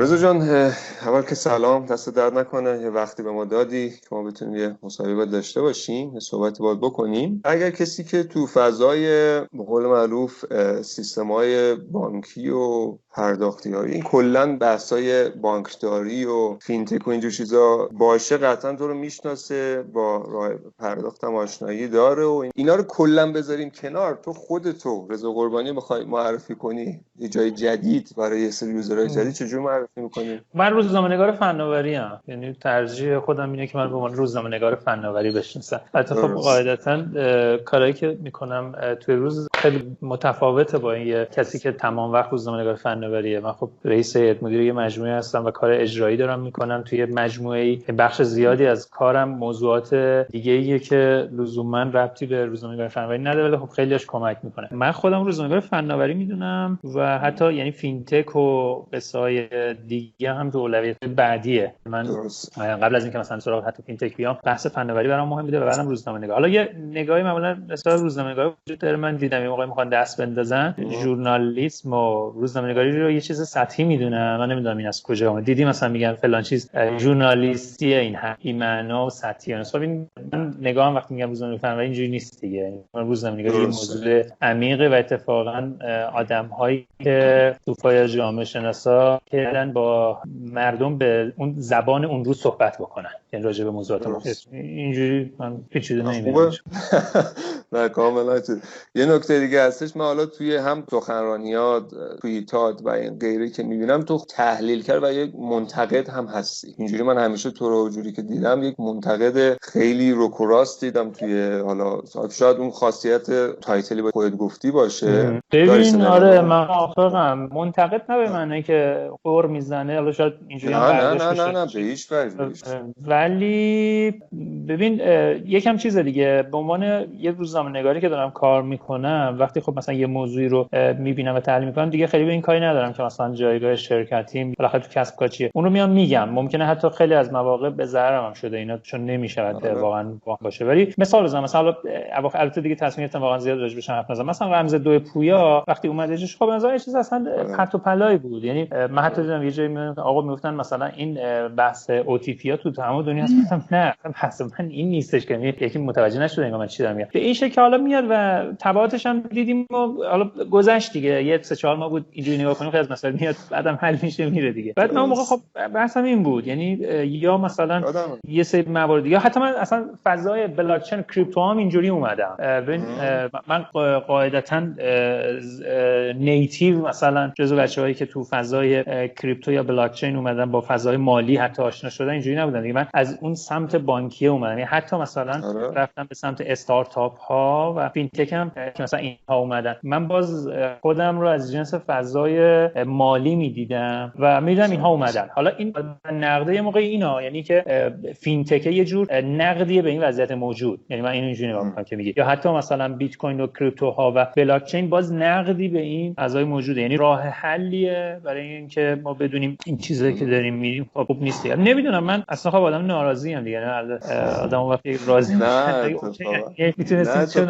رضا جان اول که سلام دست درد نکنه. یه وقتی به ما دادی که ما بتونیم یه مصاحبه داشته باشیم یه صحبتی باید بکنیم. اگر کسی که تو فضای به قول معروف سیستم های بانکی و پرداختی های این کلا بحثای بانکداری و فینتک و اینجور چیزا باشه قطعا تو رو می‌شناسه با راه پرداخت هم آشنایی داره و اینا رو کلا بذاریم کنار. تو خودتو رضا قربانی بخوای معرفی کنی یه جای جدید برای یه سری یوزرهای جدید؟ چجوری معرفی می‌کنی من روزنامه‌نگار فناوری ام. یعنی ترجیح خودم اینه که من به عنوان روزنامه‌نگار فناوری بشناسم. البته خب قاعدتا کارهایی که می‌کنم توی روز خیلی متفاوته با این کسی که تمام وقت روزنامه‌نگار فناوریه. من خب رئیس هیئت مدیره یه مجموعه هستم و کار اجرایی دارم می‌کنم. توی مجموعه بخش زیادی از کارم موضوعات دیگه ایه که لزوما ربطی به روزنامه‌نگار فناوری نداره ولی خب خیلیش کمک می‌کنه. من خودم روزنامه‌نگار فناوری می‌دونم و حتی یعنی فینتک و قصای دیگه هم تو اولویت بعدیه. من قبل از اینکه مثلا سراغ حتی فینتک بیام بحث فناوری برام مهم بوده و بعدم روزنامه نگار. حالا یه نگاهی معمولا مثلا روزنامه نگار وجود داره. من دیدم یه موقعی می‌خوان دست بندازن. ژورنالیسم و روزنامه نگاری رو یه چیز سطحی می‌دونم من نمی‌دونم این از کجا اومد. دیدی مثلا میگن فلان چیز ژورنالیستی این این معنا و سطحی است خب این من نگاهم وقتی میگم روزنامه فناوری اینجوری نیست دیگه. من روزنامه نگاری یه موضوع عمیقه و اتفاقا آدم هایی که تو جامعه شناسا که با مردم به اون زبان اون روز صحبت بکنن. یعنی راجع به موضوعات اینجوری من پیچیده نمی‌دونم. نه کاملا یه نکته دیگه هستش. من حالا توی هم سخنرانیات توییتات و این غیره که می‌بینم تو تحلیل کرد و یک منتقد هم هستی. اینجوری من همیشه تو رو جوری که دیدم یک منتقد خیلی روکوراست دیدم توی حالا شاید اون خاصیت تایتلی با خودت گفتی باشه. ببین آره من موافقم منتقد نه به معنی که می‌زنه. حالا شاید اینجوری نه نه نه نه نه به هیچ ولی ببین یکم چیز دیگه. به عنوان یه روزنامه نگاری که دارم کار می‌کنم وقتی خب مثلا یه موضوعی رو می‌بینم و تحلیل می‌کنم دیگه خیلی به این کاری ندارم که مثلا جایگاه شرکتی بالاخره تو کسب کار چیه. اون رو میام میگم. ممکنه حتی خیلی از مواقع به ضررم هم شده اینا چون نمی‌شود آره. واقعا باشه. ولی مثال بزنم مثلا البته دیگه تصمیم گرفتم واقعا زیاد راجع بهش حرف نزنم. مثلا رمز دو پویا وقتی اومدش خب مثلا چیز اصلا آره. پرت و پلای بود. یعنی من حتی دیدم یه جایی آقا می‌گفتن مثلا این بحث ها تو تمام دنیا هست. نه بحث من این نیستش که یعنی یکی متوجه نشده انگار من چی دارم میگم. به این شکل حالا میاد و تبعاتش هم دیدیم و حالا گذشت دیگه. یه سه چهار ماه بود اینجوری نگاه کنیم خیلی از مسائل میاد بعدم حل میشه میره دیگه. بعد من موقع خب بحثم این بود. یعنی یا مثلا یه سری موارد یا حتی من اصلا فضای بلاک چین کریپتو هم اینجوری اومدم. من قاعدتا native مثلا جزو بچه‌هایی که تو فضای کریپتو یا بلاک چین اومدن با فضای مالی حتی آشنا شدن اینجوری نبودن دیگه. من از اون سمت بانکی اومدم. یعنی حتی مثلا آره. رفتم به سمت استارتاپ ها و فینتک هم که مثلا اینها اومدن. من باز خودم رو از جنس فضای مالی می‌دیدم و می‌دیدم اینها اومدن. حالا این نقده یه موقع اینا یعنی که فینتک یه جور نقدیه به این وضعیت موجود. یعنی من اینجوری نگاه می‌کنم که میگه. یا حتی مثلا بیت کوین و کریپتو ها و بلاک چین باز نقدی به این فضای موجوده. یعنی راه حلیه برای اینکه ما بدونیم این چیزایی که داریم میریم خب نیست نمی‌دونم من اصلا خب آدم ناراضی ام دیگه آدم وقتی راضی نه می‌تونستیم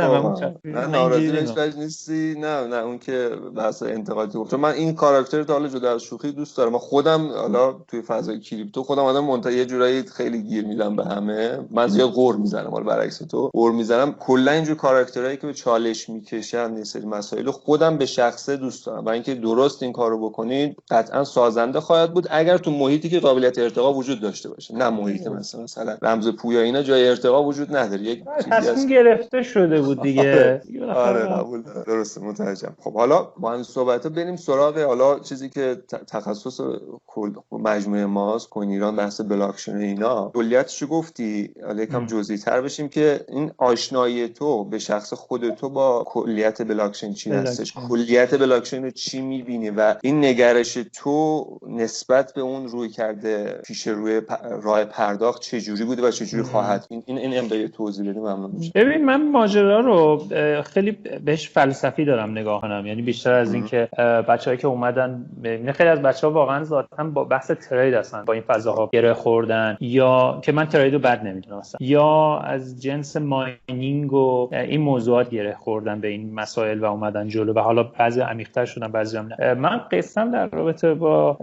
نه ناراضی بهش نیستی نه نه اون که بحث انتقادی گفت. من این کاراکتر تا حالا جدا از شوخی دوست دارم. من خودم حالا توی فضای کریپتو خودم آدم منتها یه جورایی خیلی گیر میدم به همه. من زیاد قور می‌زنم حالا برعکس تو قور می‌زنم. کلا اینجور کاراکترهایی که به چالش می‌کشن یه سری مسائل خودم به شخصه دوست دارم. و اینکه درست این کارو بکنید قطعا سازنده خواهد بود اگر تو محیطی که قابلیت ارتقا وجود داشته باشه. نه محیط مثلا مثلا رمز پویا اینا جای ارتقا وجود نداره. یک تصمیم گرفته شده بود دیگه. آره قبول درسته متوجهم. خب حالا با این صحبت بریم سراغ حالا چیزی که تخصص کل مجموعه ماست کوین ایران بحث بلاکچین اینا. کلیتشو گفتی. حالا یکم جزئی تر بشیم که این آشنایی تو به شخص خود تو با کلیت بلاکچین چی هستش؟ کلیت بلاکچین رو چی می‌بینی؟ و این نگرش تو نسبت به اون روی کرده پیش روی راه پرداخت چه جوری بوده و چه جوری خواهد این این این توضیح بدی ممنون میشه ببین من ماجرا رو خیلی بهش فلسفی دارم نگاه کنم. یعنی بیشتر از اینکه بچه‌ای که اومدن خیلی از بچه‌ها واقعا ذاتا با بحث ترید هستن با این فضاها گره خوردن یا که من ترید رو بد نمی‌دونم یا از جنس ماینینگ و این موضوعات گره خوردن به این مسائل و اومدن جلو و حالا بعضی عمیق‌تر شدن بعضی هم نه. من قسم در رابطه با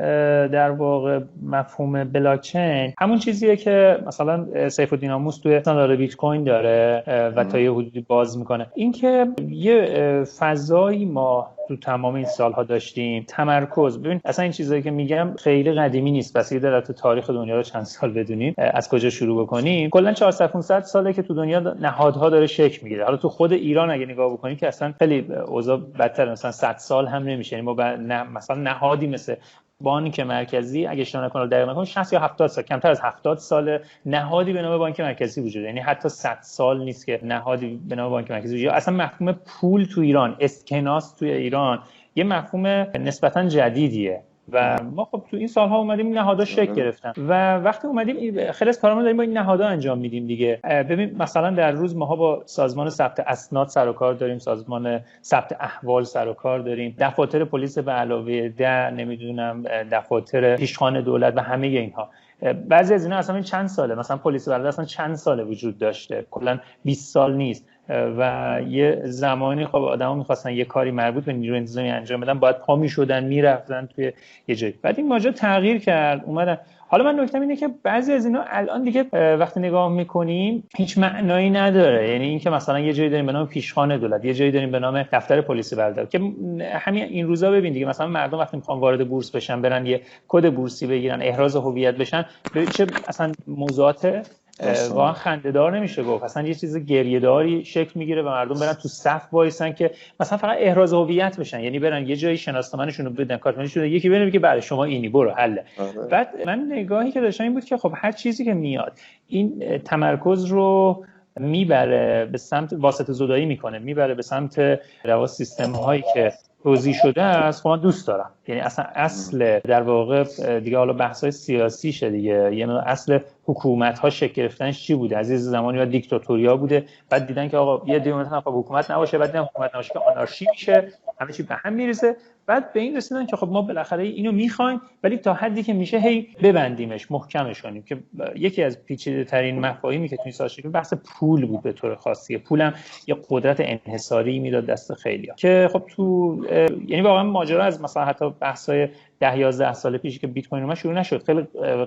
در واقع مفهوم بلاکچین همون چیزیه که مثلا سیف الدین آموس توی سنار بیت کوین داره و تا یه حدودی باز می‌کنه. اینکه یه فضایی ما تو تمام این سالها داشتیم تمرکز. ببین اصلا این چیزایی که میگم خیلی قدیمی نیست. پس یه در تاریخ دنیا رو چند سال بدونیم از کجا شروع بکنیم. کلا 400 500 ساله که تو دنیا نهادها داره شکل می‌گیره. حالا تو خود ایران اگه نگاه بکنیم که اصلا خیلی اوضاع بدتر مثلا 100 سال هم نمیشه. یعنی ما نه مثلا نهادی مثل بانک مرکزی اگه اشتباه نکنم دقیق نکنم 60 یا 70 سال کمتر از 70 سال نهادی به نام بانک مرکزی وجود یعنی حتی 100 سال نیست که نهادی به نام بانک مرکزی وجود اصلا مفهوم پول تو ایران اسکناس توی ایران یه مفهوم نسبتا جدیدیه. و ما خب تو این سالها اومدیم نهادها شکل گرفتن. و وقتی اومدیم خیلی از کارامون داریم با این نهادها انجام میدیم دیگه. ببین مثلا در روز ماها با سازمان ثبت اسناد سر و کار داریم سازمان ثبت احوال سر و کار داریم. دفاتر پلیس به علاوه ده نمی‌دونم دفاتر پیشخان دولت و همه اینها. بعضی از اینا اصلا چند ساله؟ مثلا پلیس بلده اصلا چند ساله وجود داشته؟ کلا 20 سال نیست. و یه زمانی خب آدما می‌خواستن یه کاری مربوط به نیروی انتظامی انجام بدن باید پا می‌شدن می‌رفتن توی یه جایی. بعد این ماجرا تغییر کرد اومدن. حالا من نکته اینه که بعضی از اینا الان دیگه وقتی نگاه می‌کنیم هیچ معنایی نداره. یعنی اینکه مثلا یه جایی داریم به نام پیشخانه دولت یه جایی داریم به نام دفتر پلیس بلده که همین این روزا ببین دیگه مثلا مردم وقتی می‌خوان وارد بورس بشن برن یه کد بورسی بگیرن احراز هویت بشن چه اصلا موضوعات واقعا خندهدار نمیشه گفت. اصلا یه چیز گریهداری شکل می‌گیره و مردم برن تو صف وایسن که مثلا فقط احراز هویت بشن. یعنی برن یه جایی شناسنامه‌شون رو بدن کارتشون یکی بره که بعد شما اینی برو حله. آره. بعد من نگاهی که داشتم این بود که خب هر چیزی که میاد این تمرکز رو می‌بره به سمت واسطه زدایی می‌کنه می‌بره به سمت روا سیستم هایی که توضیح شده است خب من دوست دارم. یعنی اصلا اصل در واقع دیگه حالا بحث های سیاسی شه دیگه. یعنی اصل حکومت ها شکل گرفتنش چی بوده؟ از زمانی یا دیکتاتوریا بوده بعد دیدن که آقا یه دیگه خب حکومت نباشه بعد دیدن حکومت نباشه که آنارشی میشه همه چی به هم میریزه. بعد به این رسیدن که خب ما بالاخره اینو می‌خوایم ولی تا حدی که میشه هی ببندیمش محکمش کنیم که یکی از پیچیده ترین مفاهیمی که توی سازش بحث پول بود به طور خاصی. پولم یه قدرت انحصاری می‌داد دست خیلی که خب تو یعنی واقعا ماجرا از مثلا حتی بحثای 10 11 سال پیش که بیت کوین اومد شروع نشد. خیلی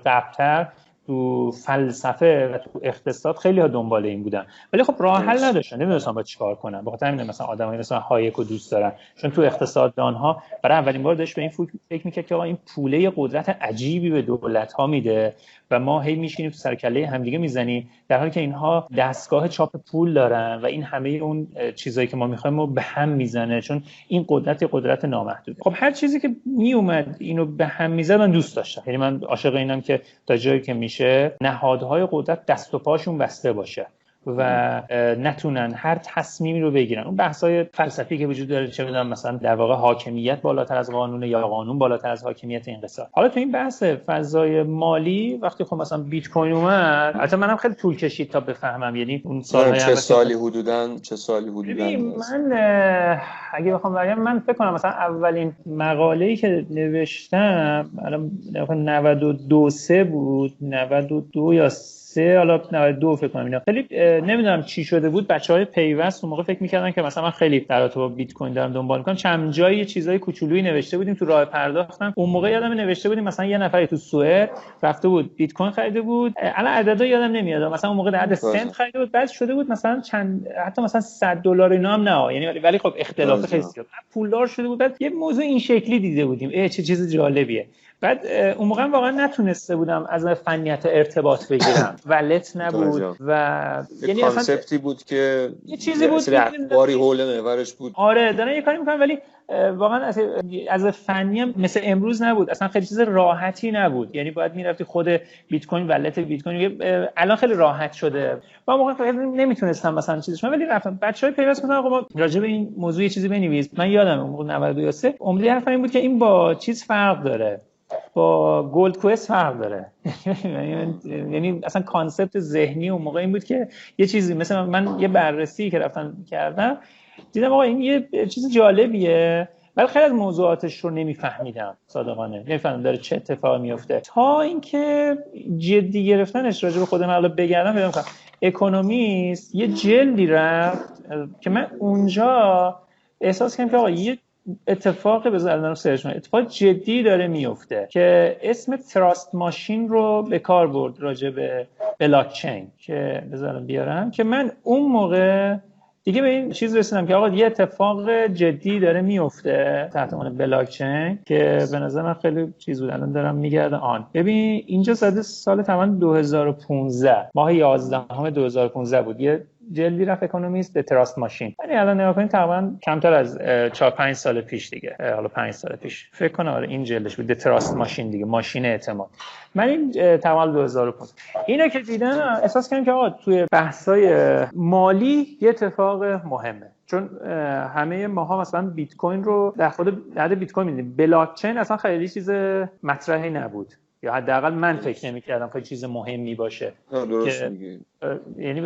قبلتر تو فلسفه و تو اقتصاد خیلی ها دنبال این بودن. ولی خب راه حل نداشتن. نمی‌دونستن با چیکار کنن. بخاطر همین مثلا آدمایی مثلا هایک رو دوست دارن. چون تو اقتصاددان ها برای اولین بار داشت به این فکر می‌کرد که آقا این پوله قدرت عجیبی به دولت ها میده و ما هی میشینیم تو سرکله همدیگه می‌زنیم. در حالی که اینها دستگاه چاپ پول دارن و این همه اون چیزایی که ما می‌خوایم رو به هم می‌زنه. چون این قدرت قدرت نامحدود خب هر چیزی که میومد اینو به هم می‌زد من دوست داشتم. یعنی من عاشق اینم که تا جایی که میشه نهادهای قدرت دست و پاشون بسته باشه. و نتونن هر تصمیمی رو بگیرن. اون بحث‌های فلسفی که وجود داره چه می‌دونم مثلا در واقع حاکمیت بالاتر از قانون یا قانون بالاتر از حاکمیت این قصه. حالا تو این بحث فضای مالی وقتی خب مثلا بیت کوین اومد البته منم خیلی طول کشید تا بفهمم. یعنی اون سال چه سالی حدوداً؟ چه سالی حدوداً؟ من اگه بخوام بگم من فکر کنم مثلا اولین مقاله‌ای که نوشتم الان 92 سه بود 92 یا سه حالا 92 فکر کنم اینا. خیلی نمی‌دونم چی شده بود. بچه های پیوست اون موقع فکر می‌کردن که مثلا من خیلی در با بیت کوین دارم دنبال می‌کنم. چند جایی چیزای کوچولویی نوشته بودیم تو راه پرداختم. اون موقع یادم نوشته بودیم مثلا یه نفری تو سوئد رفته بود بیت کوین خریده بود. الان عددا یادم نمیاد. مثلا اون موقع عدد سنت خریده بود. بعد شده بود مثلا چند حتی مثلا 100 دلار اینا هم نه. یعنی ولی خب اختلاف خیلی زیاد. پولدار شده بود. بعد یه موضوع این شکلی دیده بودیم. ای چه چیز جالبیه. بعد اون موقع واقعا نتونسته بودم از فنیت ارتباط بگیرم. ولت نبود و یعنی کانسپتی بود که یه چیزی بود اخباری حول محورش بود. آره دارن یه کاری می‌کنم ولی واقعا از, فنی هم مثل امروز نبود. اصلا خیلی چیز راحتی نبود. یعنی باید می‌رفتی خود بیت کوین ولت بیت کوین الان خیلی راحت شده. با موقع نمی‌تونستم مثلا چیزش ولی رفتم. بچهای پیوست گفتن آقا ما راجع به این موضوع چیزی بنویس. من یادم اون موقع 92 عمده حرف این بود که این با چیز فرق داره. با گلد کوئست فرق داره. یعنی اصلا concept ذهنی اون موقع این بود که یه چیزی مثلا من یه بررسی که رفتم کردم دیدم آقا این یه چیز جالبیه ولی خیلی از موضوعاتش رو نمیفهمیدم صادقانه. نمیفهمیدم داره چه اتفاقی میفته تا اینکه جدی گرفتنش راجع به خودم حالا بگردم بگم اکونومیست یه جلدی رفت که من اونجا احساس کردم که آقا یه اتفاق بذارم search اتفاق جدی داره میفته که اسم trust machine رو به کار برد راجع به بلاک چین که بذارم بیارم که من اون موقع دیگه به این چیز رسیدم که آقا یه اتفاق جدی داره میفته تحت عنوان بلاک چین که به نظر من خیلی چیز بود. الان دارم میگردم. آن. ببین اینجا زده سال تمام 2015 ماه 11 همه 2015 بود. یه جلدی رفت اکونومیست به trust machine. یعنی الان نگاه کنید تقریبا کمتر از 4 5 سال پیش دیگه. حالا 5 سال پیش. فکر کنم آره این جلدش بود. trust machine دیگه. ماشین اعتماد. من این تقریبا 2005 اینو که دیدم احساس کردم که آقا توی بحث‌های مالی یه اتفاق مهمه. چون همه ماها مثلا بیت کوین رو در خود عدد بیت کوین بلاک چین اصلا خیلی چیز مطرحی نبود. یا حداقل من فکر نمی‌کردم که چیز مهمی باشه. درست یعنی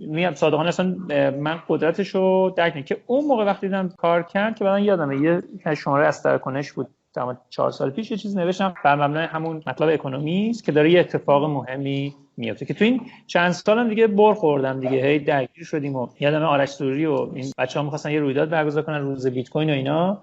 میگم صادقانه اصلا من قدرتش رو درک که اون موقع وقتی دیدم کار کرد که بعدا یادمه یه شماره از کنش بود. تمام چهار سال پیش یه چیز نوشتم. بر مبنای همون مطلب اکونومی است که داره یه اتفاق مهمی میفته که تو این چند سالم دیگه بر خوردم دیگه. هی درگیر شدیم و یادم آرش سوری و این بچه‌ها می‌خواستن یه رویداد برگزار کنن روز بیت کوین و اینا.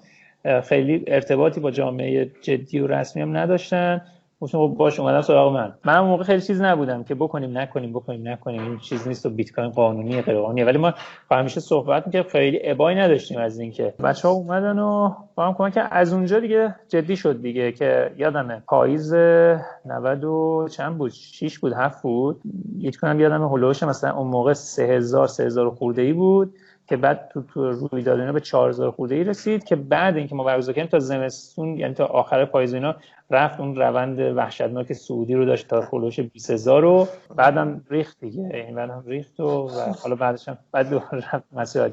خیلی ارتباطی با جامعه جدی و رسمی هم نداشتن. گفتم خب باش اومدم سراغ من. من موقع خیلی چیز نبودم که بکنیم نکنیم بکنیم نکنیم. این چیز نیست و بیت کوین قانونی غیر قانونیه ولی ما همیشه صحبت می‌کردیم خیلی ابایی نداشتیم از اینکه. بچه ها اومدن و با هم کمک که از اونجا دیگه جدی شد دیگه که یادمه پاییز 90 و چند بود؟ 6 بود 7 بود. بیت کوین یادمه هولوش مثلا اون موقع 3000 3000 خورده ای بود که بعد تو, تو روی به 4000 خورده ای رسید که بعد اینکه ما برگزار کردیم تا زمستون یعنی تا آخر پاییز اینا رفت اون روند وحشتناک سعودی رو داشت تا خلوش 20000 رو. بعدم ریخت دیگه. این بعدم ریخت و, حالا بعدش هم بعد رفت مسیر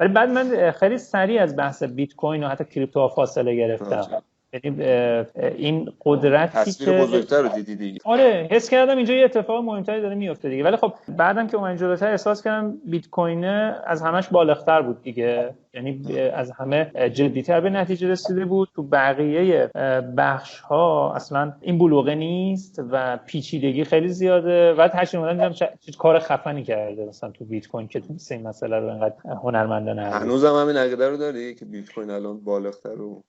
ولی بعد من خیلی سریع از بحث بیت کوین و حتی کریپتو فاصله گرفتم. یعنی این قدرتی که بزرگتر رو دیدی دیگه. آره حس کردم اینجا یه اتفاق مهمتری داره میفته دیگه. ولی خب بعدم که اومدن جلوتر احساس کردم بیت کوین از همش بالغتر بود دیگه. یعنی از همه جدیتر به نتیجه رسیده بود. تو بقیه بخش ها اصلا این بلوغه نیست و پیچیدگی خیلی زیاده. و تشریح اومدن دیدم چه کار خفنی کرده مثلا تو بیت کوین که تو این مسئله رو اینقدر هنرمندانه هنوزم همین عقیده رو داره که بیت کوین الان بالغتر و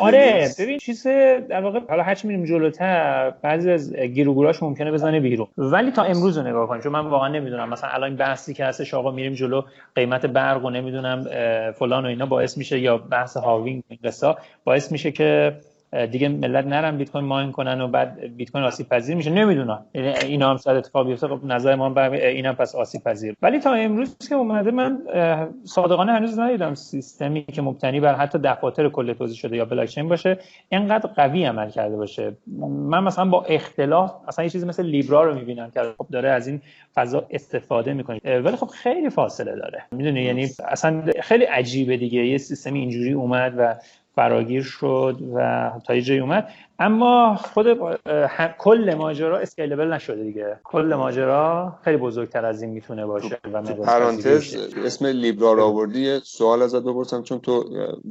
آره ببین چیز در واقع حالا هرچی میریم جلوتر بعضی از گیروگوراش ممکنه بزنه بیرون. ولی تا امروز رو نگاه کنیم چون من واقعا نمی‌دونم. مثلا الان بحثی که هستش آقا میریم جلو قیمت برق و نمی‌دونم فلان و اینا باعث میشه یا بحث halving این باعث میشه که دیگه ملت نرم بیت کوین mine کنن و بعد بیت کوین آسیب پذیر میشه. نمی‌دونم. یعنی اینا هم شاید اتفاق بیفته. خب نظر ما بر اینم پس آسیب پذیر. ولی تا امروز که اومده من صادقانه هنوز ندیدم سیستمی که مبتنی بر حتی دفاتر کل توزیع شده یا بلاک چین باشه اینقدر قوی عمل کرده باشه. من مثلا با اختلاف مثلا یه چیزی مثل لیبرا رو می‌بینم که خب داره از این فضا استفاده می‌کنه. ولی خب خیلی فاصله داره. می‌دونی؟ یعنی اصلا خیلی عجیبه دیگه. یه سیستمی اینجوری اومد و فراگیر شد و تا جایی اومد. اما خود کل ماجرا scalable نشده دیگه. کل ماجرا خیلی بزرگتر از این می‌تونه باشه و پرانتز اسم لیبرا رو آوردی سوال ازت بپرسم چون تو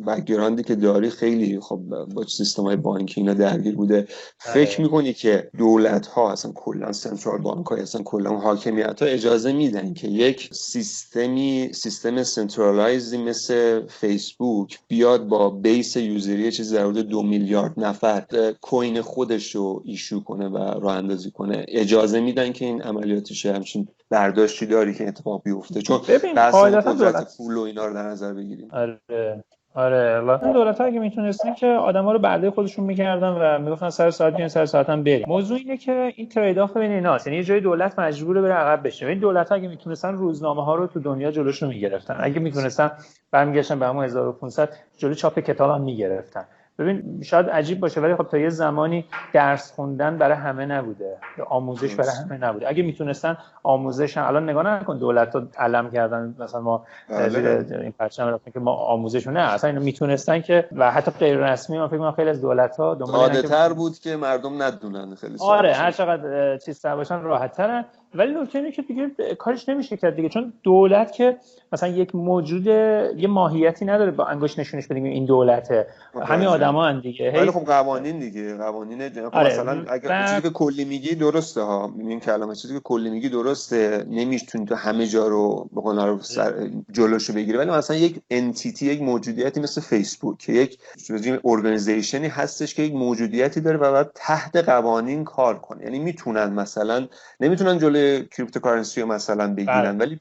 background ی که داری خیلی خب با سیستم های بانکی اینا درگیر بوده فکر آره. می‌کنی که دولت ها اصلا کلا central bank های اصلا کلا حاکمیت ها اجازه میدن که یک سیستمی سیستم centralize ی مثل فیسبوک بیاد با base user ی چیزی در دو میلیارد نفر؟ کوین خودش رو issue کنه و راه اندازی کنه. اجازه میدن که این عملیاتش همچین برداشتی داری که اتفاق بیفته؟ چون بحث قدرت پول و اینا رو در نظر بگیریم. آره آره این دولت اگه می‌تونستن که آدما رو بعده خودشون می‌کردن و می‌گفتن سر ساعت بیان سر ساعت هم بریم. موضوع اینه که این ترید اف بین ایناست. یعنی یه جای دولت مجبوره بره عقب بشه. این دولت اگه می‌تونستن روزنامه ها رو تو دنیا جلوشون می‌گرفتن. اگه می‌تونستن برمیگشتن به همون 1500 جلو چاپ کتاب هم می‌گرفتن. ببین شاید عجیب باشه ولی خب تا یه زمانی درس خوندن برای همه نبوده. آموزش برای همه نبوده. اگه می‌تونستن آموزش هم الان نگاه نکن دولت ها علم کردن مثلا ما بله. این پرچم رفتن که ما آموزش نه اصلا اینو می‌تونستن که و حتی غیر رسمی من فکر کنم خیلی از دولت ها ساده تر بود که مردم ندونن خیلی آره هر چقدر چیز باشن راحت تره ولی نکته اینه که دیگه کارش نمیشه کرد دیگه. چون دولت که مثلا یک موجود یه ماهیتی نداره با انگشت نشونش بدیم این دولته. همین آدما دیگه. ولی خب قوانین دیگه قوانین خب آره. مثلا اگر چیزی که کلی میگی درسته ها. این کلمه چیزی که کلی میگی درسته. نمی‌تونی تو همه جا رو به قول رو جلوشو بگیری. ولی مثلا یک انتیتی یک موجودیتی مثل فیسبوک که یک organization ی هستش که یک موجودیتی داره و بعد تحت قوانین کار کنه. یعنی می‌تونن مثلا نمی‌تونن cryptocurrency رو مثلا بگیرن. بله. ولی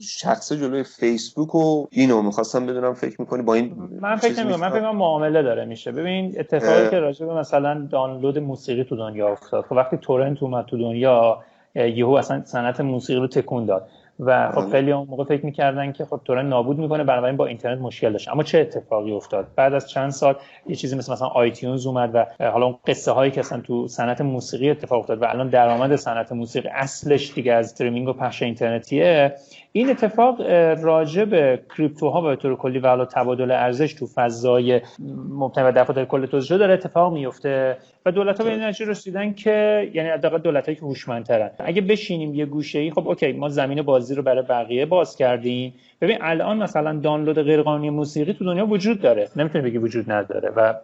شخص جلوی فیسبوک و اینو می‌خواستم بدونم فکر می‌کنی با این من فکر نمی‌کنم. من فکر معامله داره میشه. ببین اتفاقی که راجع به مثلا دانلود موسیقی تو دنیا افتاد. خب وقتی torrent اومد تو دنیا یهو اصلا صنعت موسیقی رو تکون داد. و خب بله. خیلی اون موقع فکر می‌کردن که خب torrent نابود می‌کنه بنابراین با اینترنت مشکل داشت. اما چه اتفاقی افتاد؟ بعد از چند سال یه چیزی مثل مثلا آیتیونز اومد و حالا اون قصه هایی که اصلا تو صنعت موسیقی اتفاق افتاد و الان درآمد صنعت موسیقی اصلش دیگه از streaming و پخش اینترنتیه. این اتفاق راجع به crypto ها به طور کلی و حالا تبادل ارزش تو فضای مبتنی بر دفاتر کل توزیع داره اتفاق میفته و دولت ها به این نتیجه رسیدن که یعنی حداقل دولت هایی که هوشمندترن. اگه بشینیم یه گوشه ای خب okay ما زمین بازی رو برای بقیه باز کردیم. ببین الان مثلا دانلود غیرقانونی موسیقی تو دنیا وجود داره. نمی‌تونی بگی وجود نداره و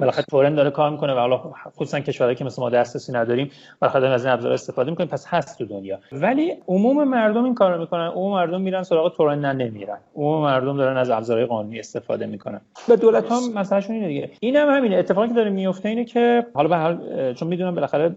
بالاخره تورن داره کار می‌کنه و حالا خصوصا کشورهایی که مثل ما دسترسی نداریم بالاخره از این ابزار استفاده می‌کنیم پس هست تو دنیا. ولی عموم مردم این کارو می‌کنن. عموم مردم میرن سراغ تورن نه نمیرن. عموم مردم دارن از ابزارهای قانونی استفاده می‌کنن. و دولت ها مسئلهشون اینه دیگه. اینم هم همینه. اتفاقی که داره میفته اینه که حالا به حال چون می‌دونم بالاخره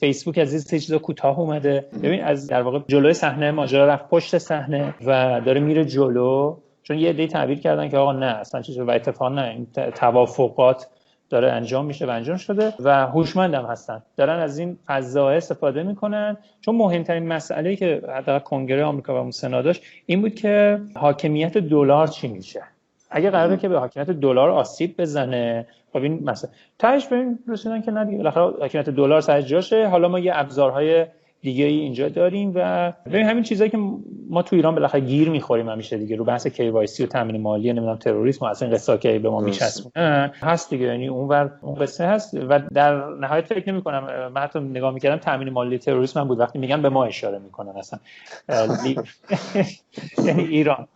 فیسبوک از این سه چیزا کوتاه اومده. ببین از در واقع جلوی صحنه ماجرا رفت پشت صحنه و داره میره جلو. چون یه دی تعبیر کردن که آقا نه اصلا چیزی و اتفاق نه این توافقات داره انجام میشه و انجام شده و هوشمندم هستن. دارن از این فضا استفاده می‌کنن. چون مهمترین مسئله که حداقل کنگره آمریکا و سنا این بود که حاکمیت دلار چی میشه. اگه قراره که به حاکمیت دلار آسیب بزنه خب این مسئله. تاش به این رسیدن که نه بالاخره حاکمیت دلار سر جاشه. حالا ما یه ابزارهای دیگه ای اینجا داریم و ببین همین چیزایی که ما تو ایران بالاخره گیر می‌خوریم همیشه دیگه رو بحث KYC و تامین مالی نمی‌دونم تروریسم و اصلا قصه که به ما میچسبونن هست دیگه. یعنی اونور اون قصه هست و در نهایت فکر نمی کنم من حتی نگاه می‌کردم تامین مالی تروریسم بود. وقتی میگن به ما اشاره می‌کنن اصلا. یعنی ایران.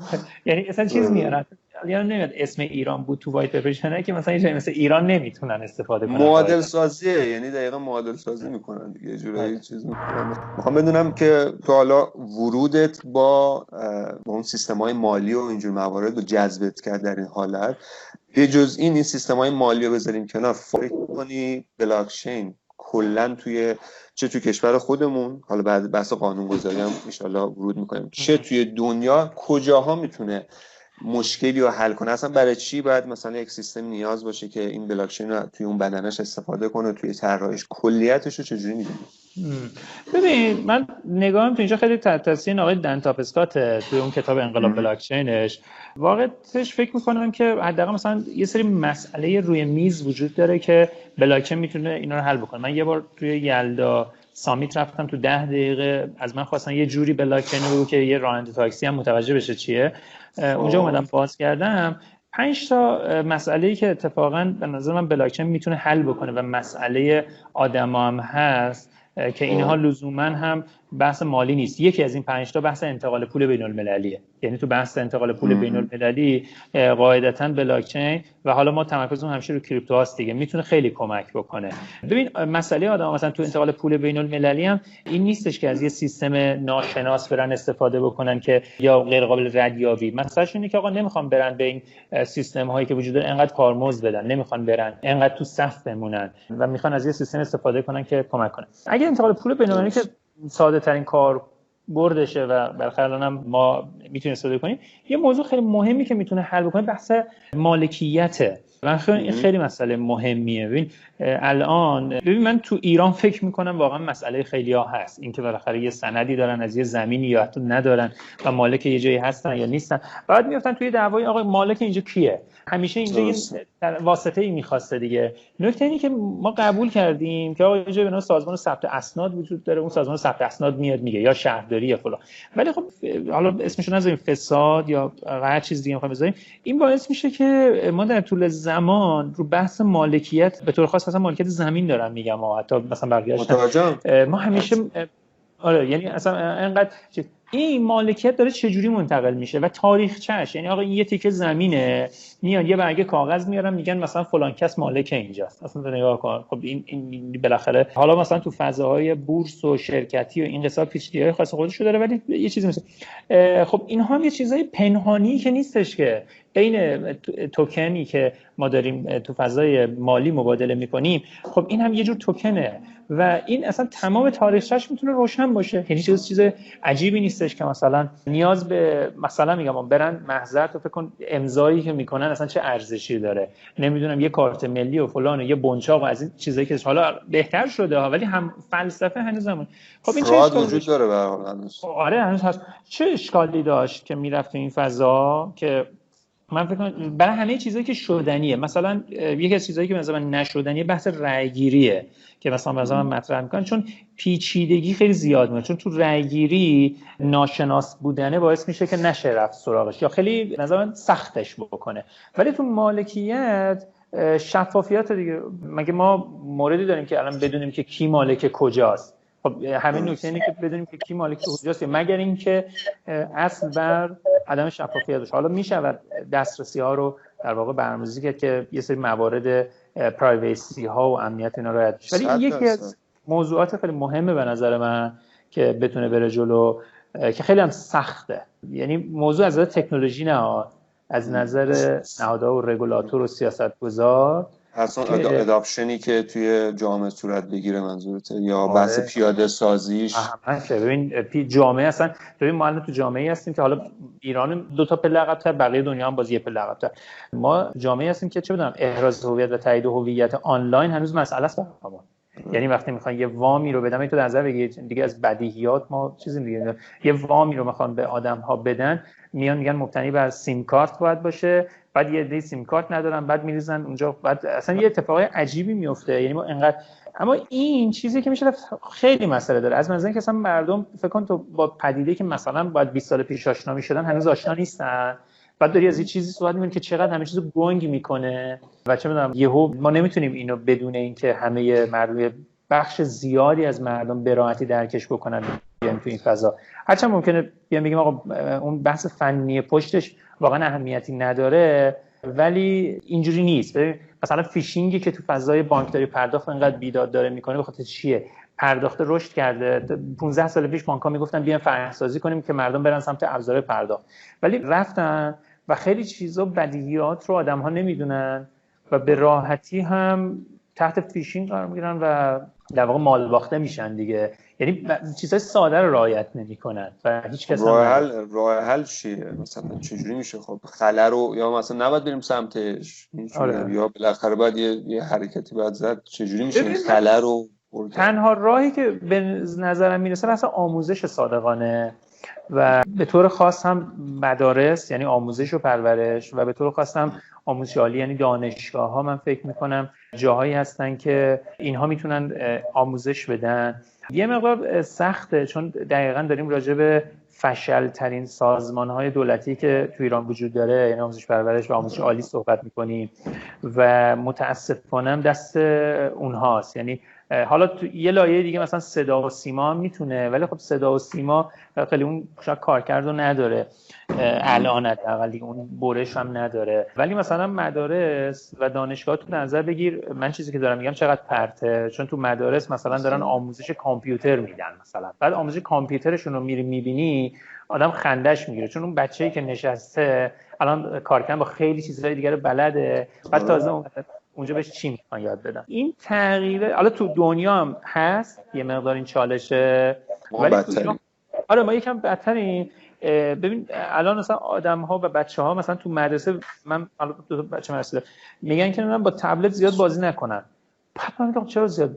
یعنی اصلا چیز میارن یعنی نمیاد اسم ایران بود تو وایت پپر که مثلا یه مثل ایران نمی‌تونن استفاده کنن. معادل سازیه یعنی دقیقا معادل سازی می‌کنن دیگه یه جورایی آره. چیز می‌کنن. می‌خوام بدونم که تو حالا ورودت با اون سیستم های مالی و اینجور موارد رو جذبت کرد در این حالت. به جز این این سیستم های مالی رو بذاریم کنار. فکر کنی بلاکچین کلا توی چه توی کشور خودمون حالا بعد بحث قانون گذاری هم ورود می‌کنیم چه توی دنیا کجاها می‌تونه مشکلی رو حل کنه. اصلا برای چی باید مثلا یک سیستم نیاز باشه که این بلاکچین رو توی اون بدنش استفاده کنه توی طراحیش؟ کلیتش رو چجوری می‌دونی؟ ببین من نگاهم تو اینجا خیلی تحت آقای دنتاپ اسکات توی اون کتاب انقلاب بلاکچینش. واقعتش فکر می‌کنم که حداقل مثلا یه سری مسئله روی میز وجود داره که بلاکچین می‌تونه اینا رو حل بکنه. من یه بار توی یلدا سامیت رفتم تو ده دقیقه. از من خواستن یه جوری بلاکچین رو که یه راننده تاکسی هم متوجه بشه چیه. اونجا اومدم باز کردم. پنج تا مسئله که اتفاقا به نظر من بلاکچین می‌تونه حل بکنه و مسئله آدم هم هست که اینها لزوما هم بحث مالی نیست. یکی از این پنج تا بحث انتقال پول بین المللیه یعنی تو بحث انتقال پول بین المللی قاعدتا بلاکچین و حالا ما تمرکزمون همیشه رو کریپتو هاست دیگه. می‌تونه خیلی کمک بکنه. ببین مسئله آدم مثلا تو انتقال پول بین المللی هم این نیستش که از یه سیستم ناشناس برن استفاده بکنن که یا غیر قابل ردیابی مثلا اینه که آقا نمی‌خوان برن به این سیستم هایی که وجود داره انقدر کارمزد بدن. نمی‌خوان برن انقدر تو صف بمونن و می‌خوان از یه سیستم استفاده کنن که کمک کنه اگه انتقال پول بین المللی که ساده ترین کار بردشه و بالاخره هم ما می‌تونیم استفاده کنیم. یه موضوع خیلی مهمی که می‌تونه حل بکنه بحث مالکیته. من خیلی خیلی مسئله مهمیه. ببین الان. ببین من تو ایران فکر می‌کنم واقعا مسئله خیلی ها هست. اینکه بالاخره یه سندی دارن از یه زمینی یا حتی ندارن و مالک یه جایی هستن یا نیستن. بعد میفتن توی دعوای آقا مالک اینجا کیه؟ همیشه اینجا یه واسطه ای می‌خواسته دیگه. نکته اینه که ما قبول کردیم که آقا اینجا به سازمان ثبت اسناد وجود داره. اون سازمان ثبت اسناد میاد میگه یا شهرداری یا فلان. ولی خب حالا اسمشو نذاریم فساد یا هر چیز دیگه می‌خوایم بذاریم. این باعث میشه که ما در طول زمان رو بحث مالکیت به طور خاص مثلا مالکیت زمین دارم میگم حتی مثلا برگشت ما همیشه آره یعنی اصلا انقدر این مالکیت داره چجوری منتقل میشه و تاریخچهش یعنی آقا این یه تیکه زمینه میان یه برگه کاغذ میارن میگن مثلا فلان کس مالک اینجاست. اصلا نگاه کن. خب این, این بالاخره حالا مثلا تو فضاهای بورس و شرکتی و این قصه پیچیدگی های خاص خودش داره ولی یه چیزی مثل خب اینها هم یه چیزای پنهانی که نیستش که. بین توکنی که ما داریم تو فضای مالی مبادله می‌کنیم خب این هم یه جور توکنه و این اصلا تمام تاریخش می‌تونه روشن باشه. یعنی چیز چیز عجیبی نیستش که مثلا نیاز به مثلا میگم برن محضر تو فکر کن امضایی که می‌کنن اصلا چه ارزشی داره. نمی‌دونم یه کارت ملی و فلان و یه بنچاق و از این چیزایی که حالا بهتر شده ها ولی هم فلسفه هنوز همون. خب این چه وجود داره به هنوز. آره هنوز هست. چه اشکالی داشت که می‌رفت این فضا که من فکر کنم برای همه چیزایی که شدنیه. مثلا یکی از چیزایی که مثلا نشدنیه بحث رأیگیریه که مثلا مثلا من مطرح می‌کنن. چون پیچیدگی خیلی زیاد میشه چون تو رأیگیری ناشناس بودنه باعث میشه که نشه رفت سراغش یا خیلی نظر سختش بکنه. ولی تو مالکیت شفافیت دیگه. مگه ما موردی داریم که الان بدونیم که کی مالک کجاست؟ خب همین نکته اینه که بدونیم که کی مالک کجاست مگر اینکه اصل بر عدم شفافیت باشه. حالا می‌شود دسترسی ها رو در واقع برنامه‌ریزی کرد که یه سری موارد پرایوسی ها و امنیت اینا رعایت ولی یکی از موضوعات خیلی مهمه به نظر من که بتونه بره جلو که خیلی هم سخته. یعنی موضوع از نظر تکنولوژی نه از نظر نهادها و رگولاتور و سیاستگزار اصلا اداپشنی که توی جامعه صورت بگیره منظورته یا آره. بحث پیاده سازیش؟ ببین جامعه اصلا ببین ما الان تو جامعه هستیم که حالا ایران دو تا پله عقب‌تر بقیه دنیا هم باز یه پله عقب‌تر. ما جامعه هستیم که چه بدونم احراز هویت و تایید هویت آنلاین هنوز مسئله است. برای یعنی وقتی می‌خوان یه وامی رو بدم تو در نظر بگیرید دیگه از بدیهیات ما چیزی دیگه یه وامی رو می‌خوان به آدم ها بدن میان میگن مبتنی بر سیم کارت باید باشه. بعد یه دی سیم کارت ندارن بعد میریزن اونجا. بعد اصلا یه اتفاق عجیبی میفته یعنی ما انقدر اما این چیزی که میشه خیلی مسئله داره. از منظر که اصلا مردم فکر کن تو با پدیده که مثلا باید 20 سال پیش آشنا می‌شدن هنوز آشنا نیستن. بعد داری از یه چیزی صحبت می‌کنی که چقدر همه چیزو گنگ می‌کنه. و چه می‌دونم یهو ما نمی‌تونیم اینو بدون اینکه همه مردم بخش زیادی از مردم به راحتی درکش بکنن بیان تو این فضا. هرچند ممکنه بیان بگیم آقا اون بحث فنی پشتش واقعا اهمیتی نداره ولی اینجوری نیست. مثلا فیشینگی که تو فضای بانکداری پرداخت انقدر بیداد داره می‌کنه به خاطر چیه؟ پرداخت رشد کرده. 15 سال پیش بانک‌ها می‌گفتن بیان فرهنگ‌سازی کنیم که مردم برن سمت ابزار پرداخت. ولی رفتن و خیلی چیزا بدیهیات رو آدم ها نمی‌دونن و به راحتی هم تحت فیشینگ قرار می‌گیرن و در واقع مال باخته میشن دیگه. یعنی چیزای ساده رو رعایت نمی‌کنن و هیچ کس راه حل راه حل چیه؟ مثلا چجوری میشه؟ خب خلا رو یا مثلا نباید بریم سمتش؟ آره. یا بالاخره باید یه, یه حرکتی باید زد. چجوری میشه خلا رو تنها راهی که به نظرم می‌رسه اصلا آموزش صادقانه. و به طور خاص هم مدارس یعنی آموزش و پرورش و به طور خاص هم آموزش عالی یعنی دانشگاه ها من فکر می‌کنم جاهایی هستن که اینها می‌تونن آموزش بدن. یه مقدار سخته چون دقیقا داریم راجع به فشل ترین سازمان های دولتی که تو ایران وجود داره یعنی آموزش پرورش و آموزش عالی صحبت می‌کنیم و متاسفانه دست اونهاست. یعنی حالا تو یه لایه دیگه مثلا صدا و سیما هم می‌تونه ولی خب صدا و سیما خیلی اون شاید کارکرد رو نداره. الان حداقل اون برش هم نداره. ولی مثلا مدارس و دانشگاه تو نظر بگیر. من چیزی که دارم میگم چقدر پرته. چون تو مدارس مثلا دارن آموزش کامپیوتر میدن مثلا. بعد آموزش کامپیوترشون رو میری می‌بینی آدم خندش می‌گیره. چون اون بچه‌ای که نشسته الان کارکرد با خیلی چیزهای دیگه بلده. بعد تازه اونجا بهش چی می‌خوان یاد بدن؟ این تغییره حالا تو دنیا هم هست یه مقدار این چالشه ولی آره ما یکم بدترین ببین الان مثلا آدم ها و بچه ها مثلا تو مدرسه من دو بچه مدرسه میگن که با تبلت زیاد بازی نکنن. من چرا زیاد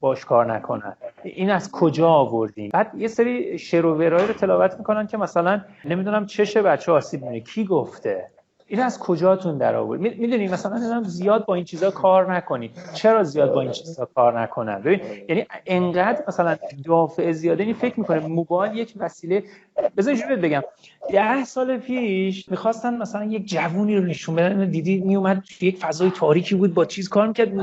باش کار نکنن؟ این از کجا آوردین بعد یه سری شعر و رو تلاوت می‌کنن که مثلا نمی‌دونم چش بچه آسیب می‌بینه. کی گفته؟ این از کجاتون در آورد؟ می‌دونی مثلا زیاد با این چیزا کار نکنید چرا زیاد با این چیزا کار نکنن؟ ببین یعنی انقدر مثلا دافع زیاده این فکر می‌کنه موبایل یک وسیله. بذار اینجوری بگم. ده سال پیش می‌خواستن مثلا یک جوونی رو نشون بدن. دیدی؟ میومد یک فضای تاریکی بود با چیز کار می‌کرد.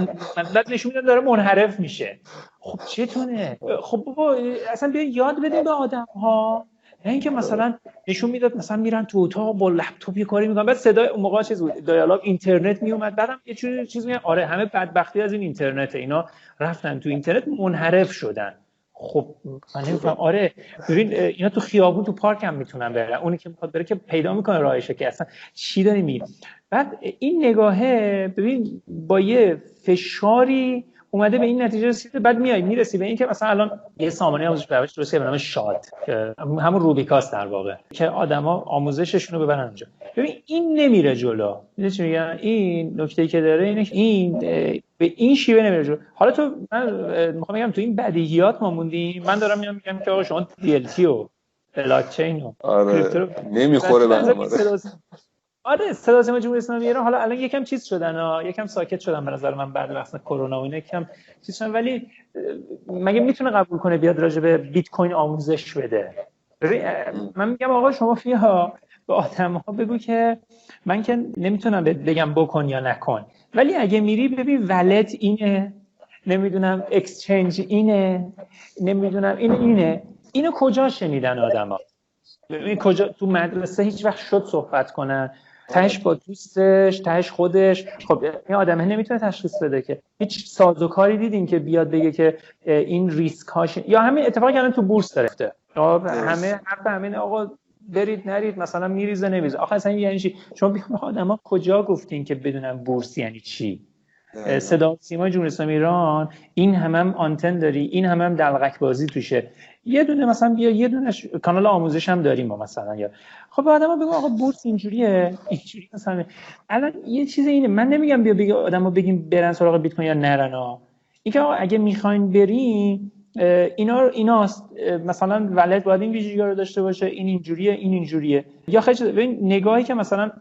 بعد نشون میدن داره منحرف میشه. خب چتونه؟ خب بابا اصلا بیا یاد بدیم به آدم ها نه اینکه مثلا نشون می‌داد مثلا میرن تو اتاق با لپتاپ یه کاری می‌کنن. بعد صدای اون موقع چیز بود دیالوگ اینترنت میومد بعدم یه چیزی چیز میگن. آره همه بدبختی از این اینترنت اینا رفتن تو اینترنت منحرف شدن. خب من نمیفهم. آره ببین اینا تو خیابون تو پارک هم می‌تونن برن. اونی که می‌خواد بره که پیدا می‌کنه راهشه که اصلا چی داری می بعد این نگاهه ببین با یه فشاری اومده به این نتیجه رسیده بعد میای می‌رسی به این که مثلا الان یه سامانه آموزش پرورش درست به نام شاد که همون روبیکاست در واقع که آدما آموزششون رو ببرن اونجا. ببین این نمیره جلو. میگم؟ این نکته که داره اینه این به این شیوه نمیره جلو. حالا تو من می‌خوام بگم تو این بدیهیات ما موندیم. من دارم میام میگم که آقا شما دی ال تی و بلاک چین و آره. نمی‌خوره به آره صدا جمهوری اسلامی ایران. حالا الان یکم چیز شدن ها. یکم ساکت شدن به نظر من بعد وقت کرونا و اینا. یکم چیز شدن. ولی مگه می‌تونه قبول کنه بیاد راجع به بیت کوین آموزش بده؟ من میگم آقا شما فیها به آدم ها بگو که من که نمی‌تونم بگم بکن یا نکن. ولی اگه میری ببین ولت اینه. نمی‌دونم اکسچنج اینه. نمی‌دونم این اینه. اینو کجا شنیدن آدما ببین کجا تو مدرسه هیچ وقت شد صحبت کنن. تهش با دوستش تهش خودش. خب این آدمه نمی‌تونه تشخیص بده که هیچ سازوکاری دیدین که بیاد بگه که این ریسک هاش یا همین اتفاقی که تو بورس داره خب، همه حرف همین آقا برید نرید مثلا میریزه نمیریزه. آخه اصلا یعنی چی؟ شما آدم آدما کجا گفتین که بدونن بورس یعنی چی؟ صدا سیما جمهوری اسلامی ایران این هم, هم آنتن داری این هم هم دلغک بازی توشه. یه دونه مثلا بیا یه دونه کانال آموزش هم داریم ما مثلا یا خب آدما بگو آقا بورس اینجوریه. اینجوری مثلا الان یه چیز اینه من نمیگم بیا بگو آدما بگیم برن سراغ بیت کوین یا نرن ها. اینکه آقا اگه می‌خواین برین اینا ایناست. مثلا ولد باید این ویژگی رو داشته باشه این اینجوریه این اینجوریه. یا خیلی نگاهی که مثلا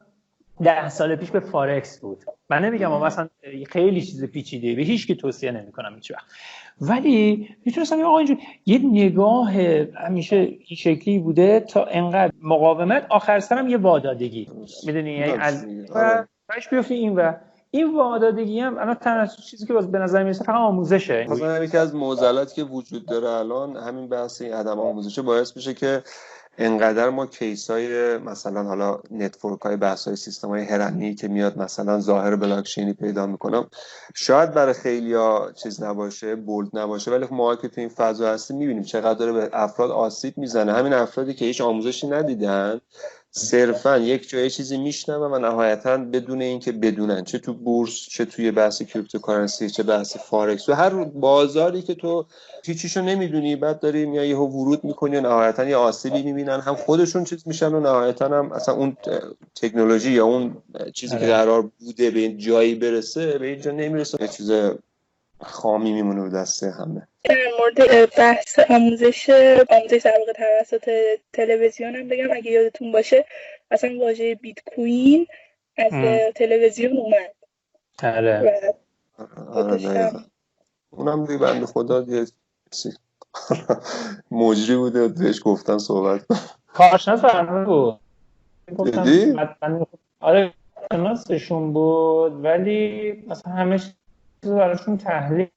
ده سال پیش به فارکس بود. من نمیگم مثلا خیلی چیز پیچیده. به هیچ کی توصیه نمی‌کنم هیچ وقت. ولی می‌تونستم آقا اینجور یه نگاه همیشه این شکلی بوده تا انقدر مقاومت. آخر سرم یه وادادگی. می‌دونی؟ یعنی از و بیفتی این و. این وادادگی هم الان تنها چیزی که باز به نظر می‌رسه فقط آموزشه. مثلا یکی از معضلاتی که وجود داره الان همین بحث عدم آموزشه باعث میشه که انقدر ما case های مثلا حالا network های بحث های سیستم های هرمی که میاد مثلا ظاهر بلاکچینی پیدا می‌کنم شاید برای خیلی ها چیز نباشه bold نباشه ولی ما که تو این فضا هستیم می‌بینیم چقدر داره به افراد آسیب می‌زنه. همین افرادی که هیچ آموزشی ندیدن صرفا یک جای چیزی میشنوه و نهایتا بدون اینکه بدونن چه تو بورس چه توی بحث cryptocurrency چه بحث فارکس و هر بازاری که تو هیچیشو نمی‌دونی بعد داری میای یهو ورود می‌کنی و نهایتا یه آسیبی می‌بینن. هم خودشون چیز میشن و نهایتا هم اصلا اون تکنولوژی یا اون چیزی که آره. قرار بوده به این جایی برسه به اینجا نمی‌رسه. یه چیز خامی میمونه دسته همه. در مورد بحث آموزش آموزش در واقع توسط تلویزیون هم بگم اگه یادتون باشه اصلا واژه بیت کوین از تلویزیون اومد. آره اونم دیگه بند خدا یه مجری بوده بهش گفتن صحبت کارشناس فرمه بود. آره شناسشون بود ولی مثلا همه چیز براشون تحلیل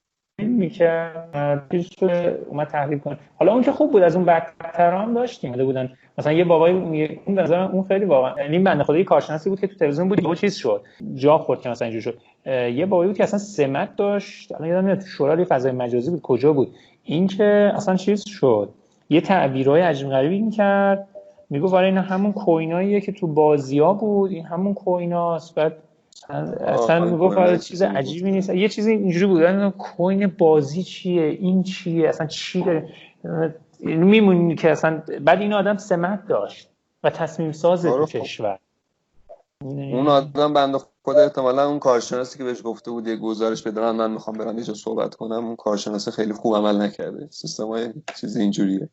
می‌کرد پیش اومد تحلیل کنه. حالا اون که خوب بود از اون بدتر هم داشتیم. بودن. مثلا یه بابای اون نظر اون خیلی واقعا یعنی این بنده خدا یه کارشناسی بود که تو تلویزیون بود یه چیز شد. جا خورد که مثلا اینجوری شد. یه بابایی بود که اصلا سمت داشت. الان یادم میاد شورای فضای مجازی بود. کجا بود؟ این که اصلا چیز شد. یه تعبیرای عجیب غریبی می‌کرد می‌گفت آره این همون کویناییه که تو بازیا بود. این همون کویناست. بعد اصلا می‌گفت آره چیز عجیبی نیست. یه چیزی اینجوری بود. کوین بازی چیه؟ این چیه؟ اصلا چی داره؟ میمونی که اصلا بعد این آدم سمت داشت و تصمیم ساز تو خب. کشور. اون آدم بنده خود احتمالا اون کارشناسی که بهش گفته بود یه گزارش بده من می‌خوام برم اینجا صحبت کنم اون کارشناس خیلی خوب عمل نکرده. سیستم های چیز اینجوریه.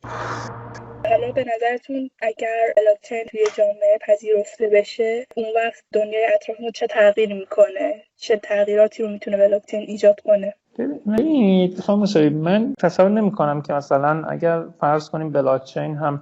حالا به نظرتون اگر بلاکچین توی جامعه پذیرفته بشه اون وقت دنیای اطرافمون چه تغییری می‌کنه؟ چه تغییراتی رو می‌تونه بلاکچین ایجاد کنه؟ ببینید من تصور نمی کنم که مثلا اگر فرض کنیم بلاکچین هم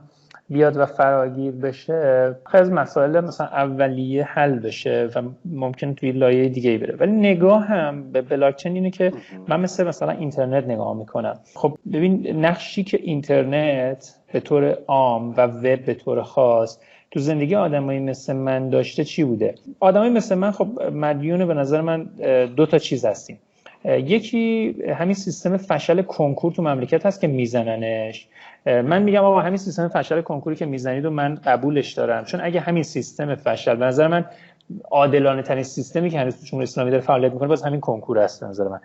بیاد و فراگیر بشه از مسائل مثلا اولیه حل بشه و ممکن توی لایه دیگه ای بره. ولی نگاه هم به بلاکچین اینه که من مثل مثلا اینترنت نگاه می‌کنم. خب ببین نقشی که اینترنت به طور عام و وب به طور خاص تو زندگی آدمایی مثل من داشته چی بوده؟ آدمایی مثل من خب مدیون به نظر من دو تا چیز هستیم. یکی همین سیستم فشل کنکور تو مملکت هست که میزننش. من میگم آقا همین سیستم فشل کنکوری که می‌زنید و من قبولش دارم. چون اگه همین سیستم فشل به نظر من عادلانه ترین سیستمی که هنوز تو جمهوری اسلامی داره فعالیت می‌کنه باز همین کنکور است به نظر من.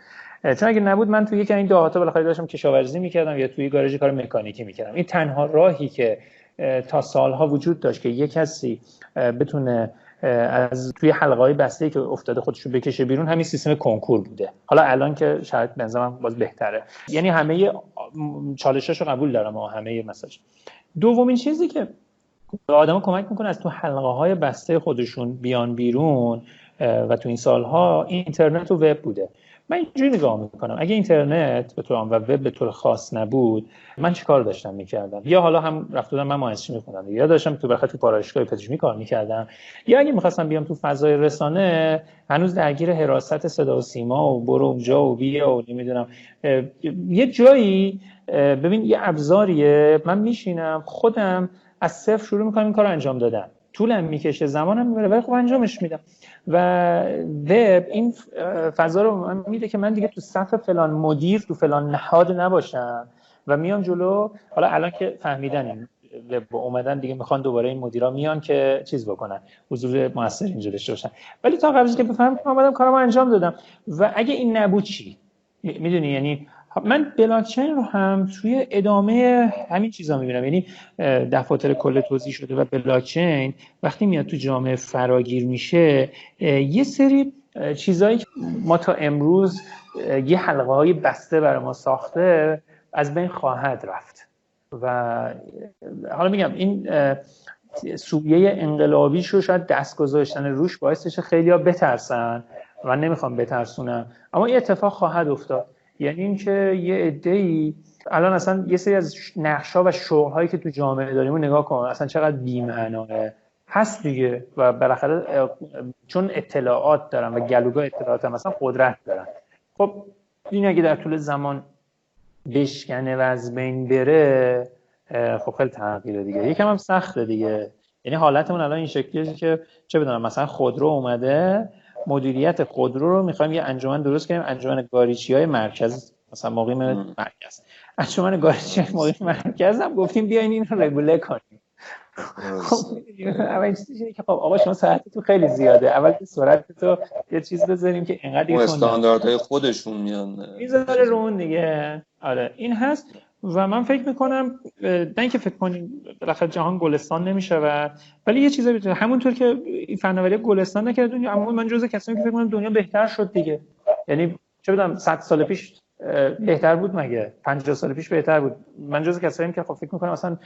چون اگه نبود من تو یکی این دهاتا بالاخره داشتم کشاورزی می‌کردم یا توی گاراژ کار مکانیکی می‌کردم. این تنها راهی که تا سالها وجود داشت که یک کسی بتونه از توی حلقه های بسته که افتاده خودش رو بکشه بیرون همین سیستم کنکور بوده. حالا الان که شاید بنظرم باز بهتره. یعنی همه چالشاشو قبول دارم و همه مساج. دومین چیزی که به کمک می‌کنه از تو حلقه های بسته خودشون بیان بیرون و تو این سالها اینترنت و وب بوده. من اینجوری نگاه می‌کنم. اگه اینترنت به طور و وب به طور خاص نبود من چی کار داشتم می‌کردم؟ یا حالا هم رفته بودم من مهندسی میخوندم. یا داشتم تو تو پارایشگاه پزشکی کار می‌کردم. یا اگه می‌خواستم بیام تو فضای رسانه هنوز درگیر حراست صدا و سیما و برو اونجا و بیا و نمی‌دونم. یه جایی ببین یه ابزاریه. من میشینم خودم از صفر شروع می‌کنم این کار انجام دادن. طولم می‌کشه زمانم می‌بره ولی خب انجامش میدم. و وب این فضا رو من میده که من دیگه تو صف فلان مدیر تو فلان نهاد نباشم و میان جلو. حالا الان که فهمیدن این وب اومدن دیگه می‌خوان دوباره این مدیرا میان که چیز بکنن حضور موثر اینجا داشته باشن. ولی تا قبلش که بفهمم که اومدم کارم انجام دادم. و اگه این نبود چی؟ می‌دونی؟ یعنی من بلاکچین رو هم توی ادامه همین چیزا می‌بینم. یعنی دفاتر کل توضیح شده و بلاکچین وقتی میاد تو جامعه فراگیر میشه یه سری چیزهایی که ما تا امروز یه حلقه های بسته برای ما ساخته از بین خواهد رفت. و حالا میگم این سویه انقلابی رو شاید دست گذاشتن روش باعث خیلی ها بترسن و نمی‌خوام بترسونم اما این اتفاق خواهد افتاد. یعنی اینکه یه عده الان اصلا یه سری از نقشا و شغلهایی که تو جامعه داریم نگاه کن. اصلا چقدر بی‌معناه هست دیگه و بالاخره چون اطلاعات دارن و گلوگاه اطلاعات هم مثلا قدرت دارن. خب این اگه در طول زمان بشکنه و از بین بره خب خیلی تغییره دیگه. یکم هم سخته دیگه. یعنی حالتمون الان این شکلیه که چه بدونم مثلا خودرو اومده مدیریت خودرو رو می‌خوایم یه انجمن درست کنیم. انجمن گاریچی های مرکز مثلا مقیم مرکز. انجمن گاریچی های مقیم مرکز هم گفتیم بیاین این رو رگوله کنیم. خب اول چیزی که خب آقا شما ساعت تو خیلی زیاده. اول که سرعت تو یه چیز بذاریم که اینقدر استانداردهای خودشون میان. می‌ذاره رو اون دیگه. آره این هست. و من فکر می‌کنم نه اینکه فکر کنیم بالاخره جهان گلستان نمیشه و ولی یه چیزی بتونه همونطور که این فناوری گلستان نکرد دنیا اما من جزء کسایی که فکر کنم دنیا بهتر شد دیگه. یعنی چه بدم 100 سال پیش بهتر بود مگه؟ 50 سال پیش بهتر بود. من جزء کسایی که خب فکر می‌کنم اصلا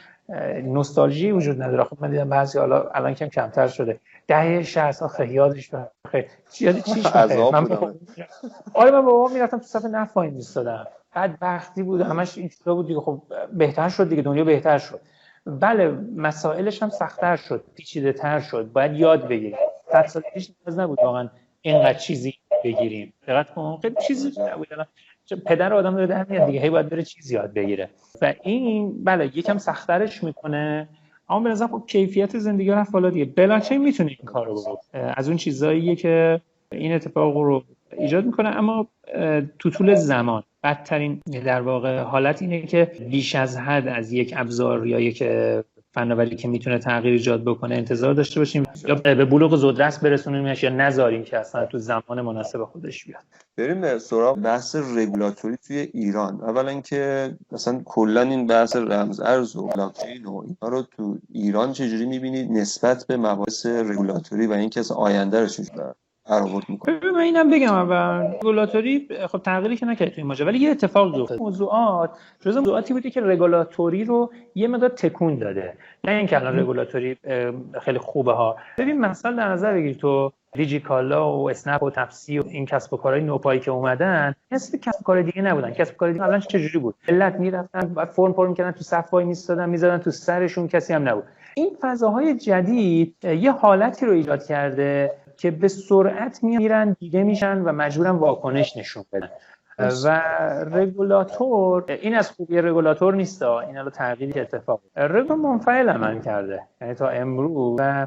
نوستالژی وجود نداره. خب من دیدم بعضی حالا الان کم کمتر شده. دهه 60 سال خیلی یادش خیلی. چی چی من آره من بابا می‌رفتم تو صف نفت وای میستادم بعد وقتی بود همش چیزا بود دیگه. خب بهتر شد دیگه دنیا بهتر شد. بله مسائلش هم سختتر شد پیچیده تر شد. باید یاد بگیریم. صد سال پیش نیاز نبود واقعا اینقدر چیزی بگیریم. دقت کن خیلی چیزی نبود. پدر آدم داره در میاد دیگه هی باید بره چیز یاد بگیره. و این بله یکم سختترش می‌کنه. اما به نظر خب کیفیت زندگی رفت بالا دیگه. بلاکچین می‌تونه این کارو بکنه. از اون چیزاییه که این اتفاق رو ایجاد می‌کنه. اما تو طول زمان بدترین در واقع حالت اینه که بیش از حد از یک ابزار یا یک فناوری که می‌تونه تغییر ایجاد بکنه انتظار داشته باشیم. یا به بلوغ زودرس برسونیمش یا نذاریم که اصلا تو زمان مناسب خودش بیاد. بریم سراغ بحث رگولاتوری توی ایران. اولا که مثلا کلا این بحث رمز ارز و بلاکچین و اینا رو تو ایران چجوری می‌بینید نسبت به مباحث رگولاتوری و اینکه آینده رو چجوری برآورد می‌کنه. من اینم بگم اول. رگولاتوری خب تغییری که نکرد توی این ماجرا ولی یه اتفاق افتاد. موضوعات جزء موضوعاتی بودی که رگولاتوری رو یه مقدار تکون داده. نه اینکه الان رگولاتوری خیلی خوبه ها. ببین مثلا در نظر بگیر تو دیجیکالا و اسنپ و تپسی و این کسب و کارهای نوپایی که اومدن کسب کسب کار دیگه نبودن. کسب کار دیگه الان چه بود؟ ملت می‌رفتن و فرم پر می‌کردن تو صف وای میستادن می‌زدن تو سرشون کسی هم نبود. این فضاهای جدید یه حالتی رو ایجاد کرده. که به سرعت میرن دیده میشن و مجبورن واکنش نشون بدن. و رگولاتور این از خوبی رگولاتور نیست این الان تغییری اتفاق رگول منفعل عمل کرده. یعنی تا امروز و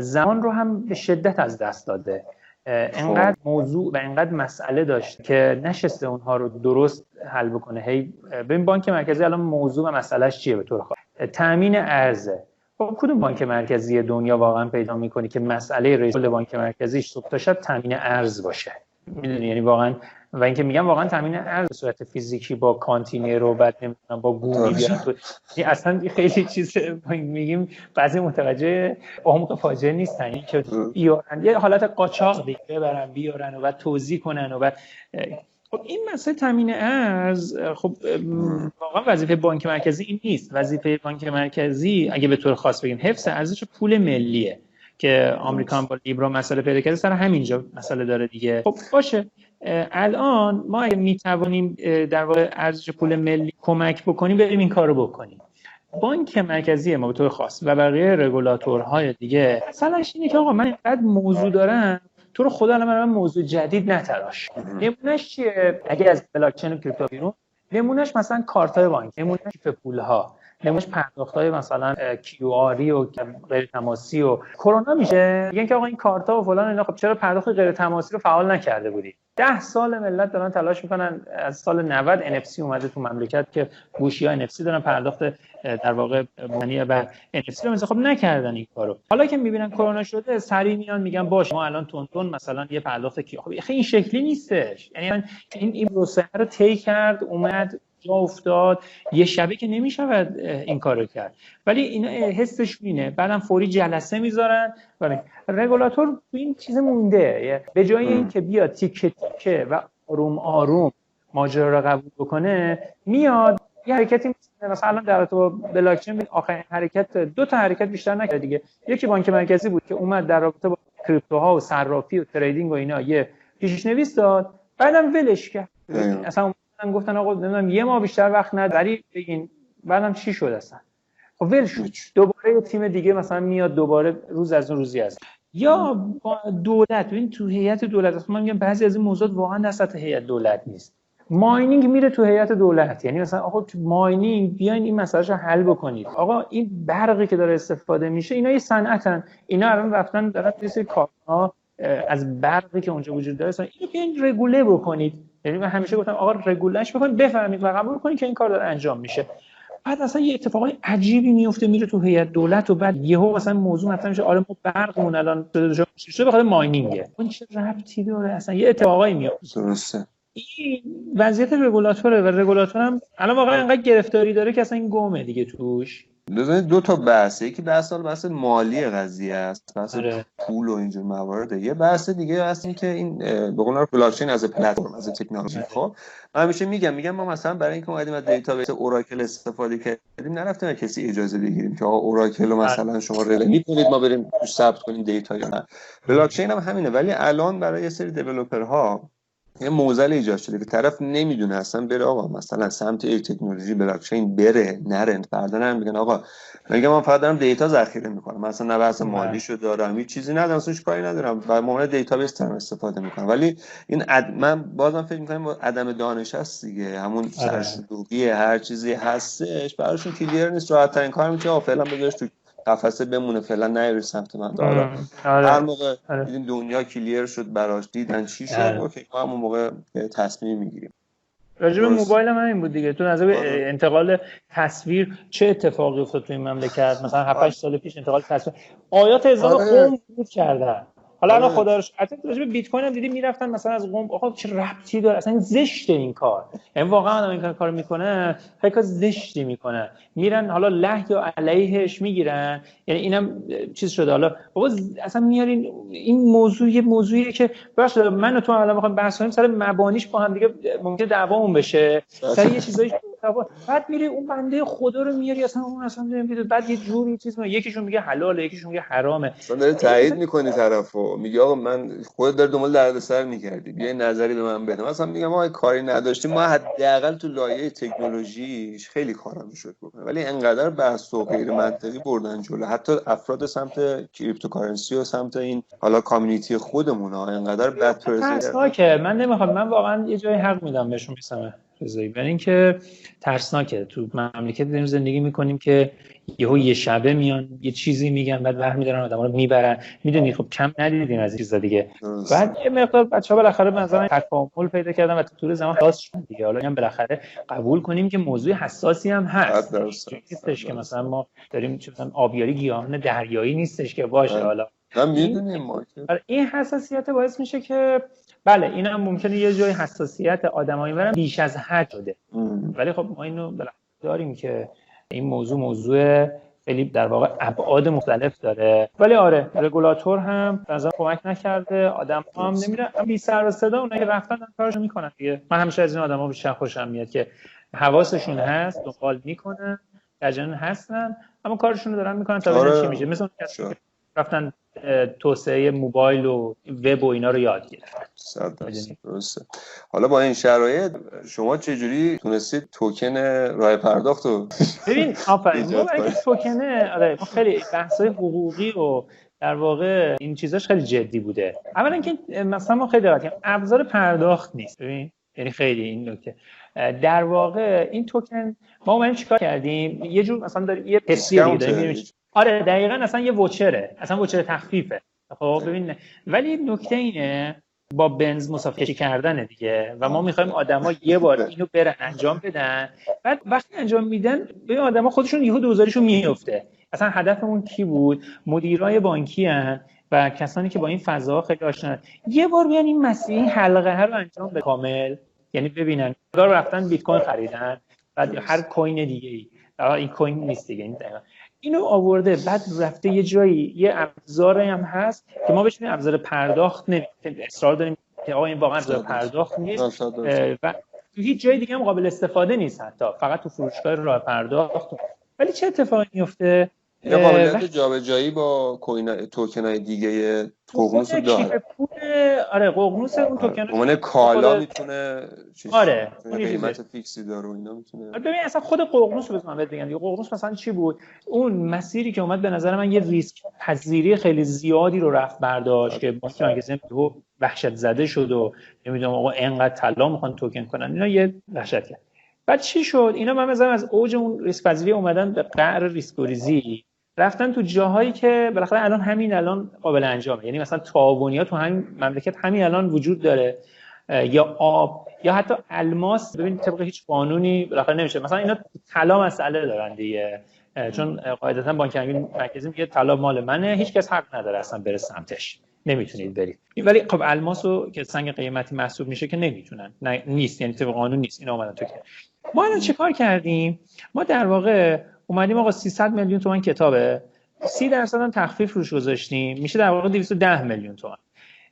زمان رو هم به شدت از دست داده. انقدر خب. موضوع و انقدر مسئله داشت که نشسته اونها رو درست حل بکنه. هی ببین بانک مرکزی الان موضوع و مسئلهش چیه به طور خاص؟ تامین ارزه خب کدوم بانک مرکزی دنیا واقعا پیدا می‌کنی که مسئله رئیس بانک مرکزیش صبح تا شب تامین ارز باشه؟ می‌دونی یعنی واقعا و اینکه میگم واقعا تامین ارز به صورت فیزیکی با کانتینر و بعد نمی‌دونم با گومی بیان تو اصلا خیلی چیز میگیم بعضی متوجه عمق فاجعه نیستن. این که بیارن. یه حالت قاچاق دیگه ببرن بیارن و بعد توضیح کنن و بعد خب این مسئله تامین ارز خب واقعا وظیفه بانک مرکزی این نیست. وظیفه بانک مرکزی اگه به طور خاص بگیم حفظ ارزش پول ملیه که آمریکا با لیبرا مسئله پیدا کرده سر همینجا مسئله داره دیگه. خب. باشه. الان ما اگه می‌توانیم در واقع ارزش پول ملی کمک بکنیم بریم این کارو بکنیم. بانک مرکزی ما به طور خاص و بقیه رگولاتورهای دیگه مثلاش اینه که آقا من اینقدر موضوع دارم تو رو خدا الان موضوع جدید نتراش. نمونهش چیه؟ اگه از بلاک چین و crypto بیرون نمونهش مثلا کارت های بانک نمونهش کیف پول ها نمونهش پرداخت های مثلا QR ی و غیر تماسی و کرونا میشه. میگن که آقا این کارت ها و فلان اینا خب چرا پرداخت غیر تماسی رو فعال نکرده بودی؟ ده سال ملت دارن تلاش می‌کنن از سال 90 NFC اومده تو مملکت که گوشی ها NFC دارن پرداخت در واقع معنی و NFC رو خب نکردن این کارو. حالا که می‌بینن کرونا شده سریع میان میگن باشه ما الان تون تون مثلا یه پرداخت کی خب این شکلی نیستش. یعنی این این رو طی کرد اومد جا افتاد. یه شبه که نمی‌شود این کارو کرد. ولی این حسش اینه. بعدم فوری جلسه می‌ذارن. رگولاتور تو این چیز مونده. به جای اینکه بیاد تیکه تیکه و آروم آروم ماجرا رو قبول بکنه میاد یه حرکتی مثلا در تو بلاکچین آخرین حرکت دو تا حرکت بیشتر نکرد دیگه. یکی بانک مرکزی بود که اومد در رابطه با کریپتوها و صرافی و تریدینگ و اینا یه پیشنویس داد. بعدم ولش کرد. اصلا گفتن آقا نمی‌دونم یه ما بیشتر وقت نداری بگین بعدم چی شد اصلا؟ خب ول شد دوباره یه تیم دیگه مثلا میاد دوباره روز از اون روزی هست یا دولت. ببین تو هیئت دولت اصلا من میگم بعضی از این موضوعات واقعا در هیئت دولت نیست. ماینینگ میره تو هیئت دولت. یعنی مثلا آقا تو ماینینگ بیاین این مسئله رو حل بکنید. آقا این برقی که داره استفاده میشه اینا یه صنعتن. اینا الان رفتن دارن یه کارها از برقی که اونجا وجود داره اینو بیاین رگوله بکنید. یعنی من همیشه گفتم آقا رگولش بکنید بفهمید و قبول کنید که این کار داره انجام میشه. بعد اصلا یه اتفاقای عجیبی میفته میره تو هیئت دولت و بعد یهو مثلا موضوع مثلا میشه آره ما برقمون الان شده بخاطر ماینینگه. اون چه ربطی داره؟ اصلا یه اتفاقایی میفته. درسته. این وضعیت رگولاتوره و رگولاتور هم الان واقعا انقدر گرفتاری داره که اصلا این گمه دیگه توش. دو تا بحثه. یکی بحث بحث مالی قضیه است. بحث آره. پول و اینجور موارد یه بحث دیگه هست این که این به قول بلاکچین از پلتفرم از تکنولوژی. آره. خب من همیشه میگم میگم ما مثلا برای اینکه اومدیم از database اوراکل استفاده کردیم نرفتیم کسی اجازه بگیریم که آقا اوراکل رو مثلا شما rule می‌کنید ما بریم ثبت کنیم data یا نه. بلاکچین هم همینه. ولی الان برای یه سری developer ها یه معضل ایجاد شده که طرف نمی‌دونه اصلا بره آقا مثلا سمت یک تکنولوژی بلاکچین بره نره بعدا هم میگن آقا میگه من فقط دارم data ذخیره می‌کنم. مثلا نه بحث بله. مالی شو دارم هیچ چیزی ندارم اصلا کاری ندارم و مورد database دارم استفاده می‌کنم. ولی این اد... من بازم فکر می‌کنم عدم دانش هست دیگه. همون آره. سرشلوغی هر چیزی هستش. براشون کلیر نیست راحت ترین کار میشه فعلا بذارش تو قفسه بمونه فعلا نیاری سمت من دارم آره. هر موقع آره. دیدین دنیا کلیر شد براش دیدن چی شد آره. اوکی ما همون موقع تصمیم می‌گیریم راجب موبایل هم این بود دیگه تو نظر آره. انتقال تصویر چه اتفاقی افتاد تو این مملکت مثلا 7 8 سال پیش انتقال تصویر آیات اعزام آره. قوم بود کردن حالا الان خدا رو شکر راجع بیت کوین هم دیدی می‌رفتن مثلا از قم آقا چه ربطی داره؟ اصلا زشت این کار. یعنی واقعا آدم این کار می‌کنه کار زشتی می‌کنه. میرن حالا له یا علیهش می‌گیرن. یعنی اینم چیز شده. حالا بابا اصلا میارین این موضوع یه موضوعیه که بخش من و تو الان می‌خوایم بحث کنیم سر مبانیش با هم دیگه ممکنه دعوامون بشه. سر یه چیزایی بعد میری اون بنده خدا رو میاری اصلا اون اصلا نمی‌دونه بعد یه جوری چیز ما یکیشون میگه حلاله یکیشون میگه حرامه. اصلا داره تایید می‌کنی طرفو. میگه آقا من خودت داره دنبال دردسر می‌کردی. بیا نظری به من بده. مثلا میگم ما کاری نداشتیم. ما حداقل تو لایه تکنولوژیش خیلی کارا می‌شد بکنه. ولی انقدر بحث و غیر منطقی بردن جلو. حتی افراد سمت کریپتوکارنسی و سمت این حالا کامیونیتی خودمون ها انقدر بد که من نمی‌خوام. من واقعا یه جای حق میدم بهشون میسمه. رضایی برای اینکه ترسناکه. تو مملکت داریم زندگی می‌کنیم که یهو یه شبه میان یه چیزی میگن بعد برمیدارن آدم رو می‌برن. می‌دونی؟ خب کم ندیدیم از این چیزا دیگه. بعد یه مقدار بچه‌ها بالاخره مثلا تکامل پیدا کردن و طول زمان خلاص شدن دیگه. حالا هم بالاخره قبول کنیم که موضوع حساسی هم هست. نیستش که مثلا ما داریم چه مثلا آبیاری گیاهان دریایی نیستش که باشه. حالا آره، این حساسیت باعث میشه که بله این هم ممکنه یه جای حساسیت آدمایی برن بیش از حد شده. ولی خب ما اینو داریم که این موضوع موضوع خیلی در واقع ابعاد مختلف داره. ولی آره رگولاتور هم نظر کمک نکرده آدم هم نمیره بی سر و صدا اونایی رفتن کارشو می‌کنن دیگه. من همیشه از این آدما بیشتر خوشم میاد که حواسشون هست دنبال می‌کنن در هستن اما کارشون رو دارن می‌کنن تا آره. چی میشه. مثل رفتن توسعه موبایل و وب و اینا رو یاد درسته. حالا با این شرایط شما چجوری تونستید توکن راه پرداخت رو ببین آفرین. توکن آره خیلی بحث‌های حقوقی و در واقع این چیزاش خیلی جدی بوده. اولا که مثلا ما خیلی دقت ابزار پرداخت نیست. ببین یعنی خیلی این نکته. در واقع این توکن ما اومدیم چیکار کردیم؟ یه جور مثلا داریم یه حسی داریم. آره دقیقا اصلا یه وچره اصلا وچر تخفیفه. خب ببین ولی نکته اینه با بنز مسافر کردن دیگه و ما می‌خوایم آدما یه بار اینو برن انجام بدن. بعد وقتی انجام میدن به آدما خودشون یهو دوزاریشون میفته اصلا هدفمون کی بود؟ مدیرای بانکی هن و کسانی که با این فضا خیلی آشنا یه بار بیان این مسیح این حلقه رو انجام به کامل. یعنی ببینن دار رفتن بیت کوین خریدن. بعد هر کوین دیگه ای این کوین نیست دیگه این اینو آورده. بعد رفته یه جایی یه ابزاری هم هست که ما بهش ابزار پرداخت نمی‌دونیم اصرار داریم که آقا این واقعا ابزار پرداخت نیست. و تو هیچ جای دیگه هم قابل استفاده نیست حتی. فقط تو فروشگاه راه پرداخت. ولی چه اتفاقی میفته یا قابلیت جابجایی با کوین توکن های دیگه ققنوس رو داره. آره ققنوس اون توکن عنوان کالا می‌تونه آره قیمت فیکسی داره و اینا می‌تونه آره، ببین اصلا خود ققنوس رو بزنم بهت بگم. ققنوس مثلا چی بود؟ اون مسیری که اومد به نظر من یه ریسک پذیری خیلی زیادی رو رفت برداشت که بانک مرکزی تو وحشت زده شد و نمی‌دونم آقا اینقدر طلا می‌خوان توکن کنن. اینا یه وحشت کرد. بعد چی شد؟ اینا من مثلا از اوج اون ریسک پذیری اومدن به قعر ریسک رفتن تو جاهایی که بالاخره الان همین الان قابل انجامه. یعنی مثلا تعاونی تو همین مملکت همین الان وجود داره. یا آب یا حتی الماس. ببین طبق هیچ قانونی بالاخره نمیشه. مثلا اینا طلا مسئله دارن دیگه. چون قاعدتا بانک مرکزی میگه طلا مال منه. هیچ کس حق نداره اصلا بره سمتش. نمی‌تونید برید. ولی خب الماس رو که سنگ قیمتی محسوب میشه که نمی‌تونن. نیست. یعنی طبق قانون نیست. اینا اومدن تو که. ما الان چیکار کردیم؟ ما در واقع اومدیم آقا 300 میلیون تومان کتابه. 30 درصد هم تخفیف روش گذاشتیم. میشه در واقع 210 میلیون تومان.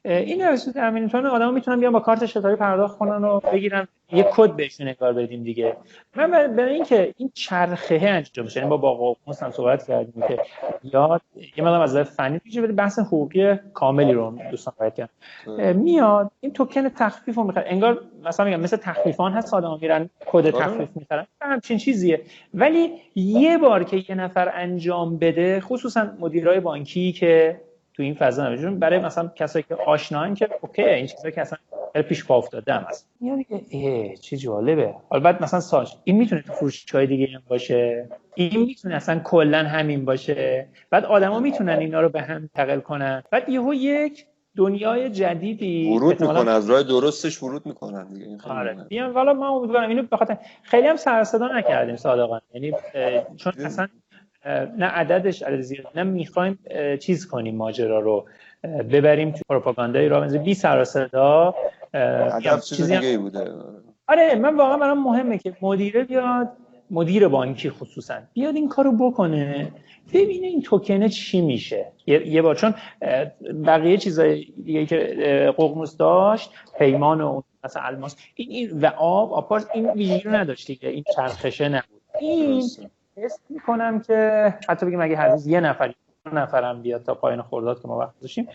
این نوشته تامین تومان آدم می‌تونن بیان با کارت شتابی پرداخت کنن و بگیرن. یه کد بهشون انگار بدیم دیگه. من برای اینکه این چرخه انجام بشه یعنی با با هم صحبت کردیم که یاد یه مقدار از فنی میشه ولی بحث حقوقی کاملی رو دوستان باید کردن میاد این توکن تخفیف رو می‌خواد انگار مثلا میگم مثل تخفیفان هست آدم میرن کد آره. تخفیف می‌خرن همچین چیزیه. ولی یه بار که یه نفر انجام بده خصوصا مدیرای بانکی که تو این فضا نمیشون برای مثلا کسایی که آشنان که اوکی این چیزا که اصلا پیش پا افتاده هم هست. میاد دیگه چه جالبه. حالا بعد مثلا ساش این می‌تونه تو فروشگاه دیگه هم باشه. این می‌تونه اصلا کلا همین باشه. بعد آدما می‌تونن اینا رو به هم منتقل کنن. بعد یهو یک دنیای جدیدی ورود می‌کنه از راه درستش ورود می‌کنن دیگه. این آره. بیان والا من امیدوارم اینو بخاطر خیلی هم سر صدا نکردیم صادقانه. یعنی چون اصلا نه عددش عدد زیاد نه می‌خوایم چیز کنیم ماجرا رو ببریم تو پروپاگاندای راه بی سر صدا چیزی دیگه بوده. آره من واقعا برام مهمه که مدیره بیاد مدیر بانکی خصوصا بیاد این کارو بکنه ببینه این توکنه چی میشه. یه بار چون بقیه چیزای دیگه که ققنوس داشت پیمان و مثلا الماس این, این و آب آپارت این ویژگی رو نداشت دیگه این چرخشه نبود. این حس می‌کنم که حتی بگیم اگه هر روز یه نفر نفرم بیاد تا پایین خرداد که ما وقت داشتیم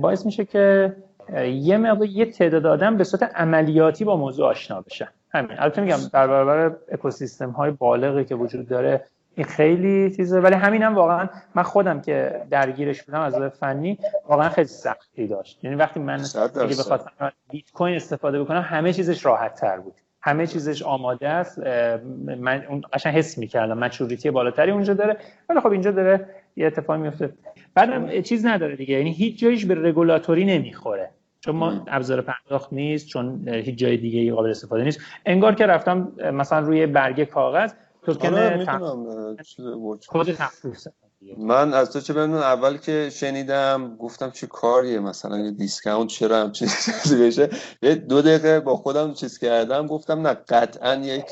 باعث میشه که یه مقدار یه تعداد آدم به صورت عملیاتی با موضوع آشنا بشن. همین. البته میگم در برابر اکوسیستم های بالغی که وجود داره این خیلی چیزه ولی همین هم واقعا من خودم که درگیرش بودم از فنی واقعا خیلی سختی داشت. یعنی وقتی من اگه بخواستم بیت کوین استفاده بکنم همه چیزش راحت تر بود. همه چیزش آماده است. من اون قشنگ حس می‌کردم. مچوریتی بالاتری اونجا داره. ولی خب اینجا داره یه اتفاق میفته بعدم چیز نداره دیگه. یعنی هیچ جایش به رگولاتوری نمی‌خوره. چون ما ابزار پرداخت نیست چون هیچ جای دیگه ای قابل استفاده نیست. انگار که رفتم مثلا روی برگه کاغذ توکن آره کد من از تو چه بدون اول که شنیدم گفتم چه کاریه مثلا یه دیسکاونت چرا هم چیزی بشه؟ یه دو دقیقه با خودم چیز کردم گفتم نه قطعا یک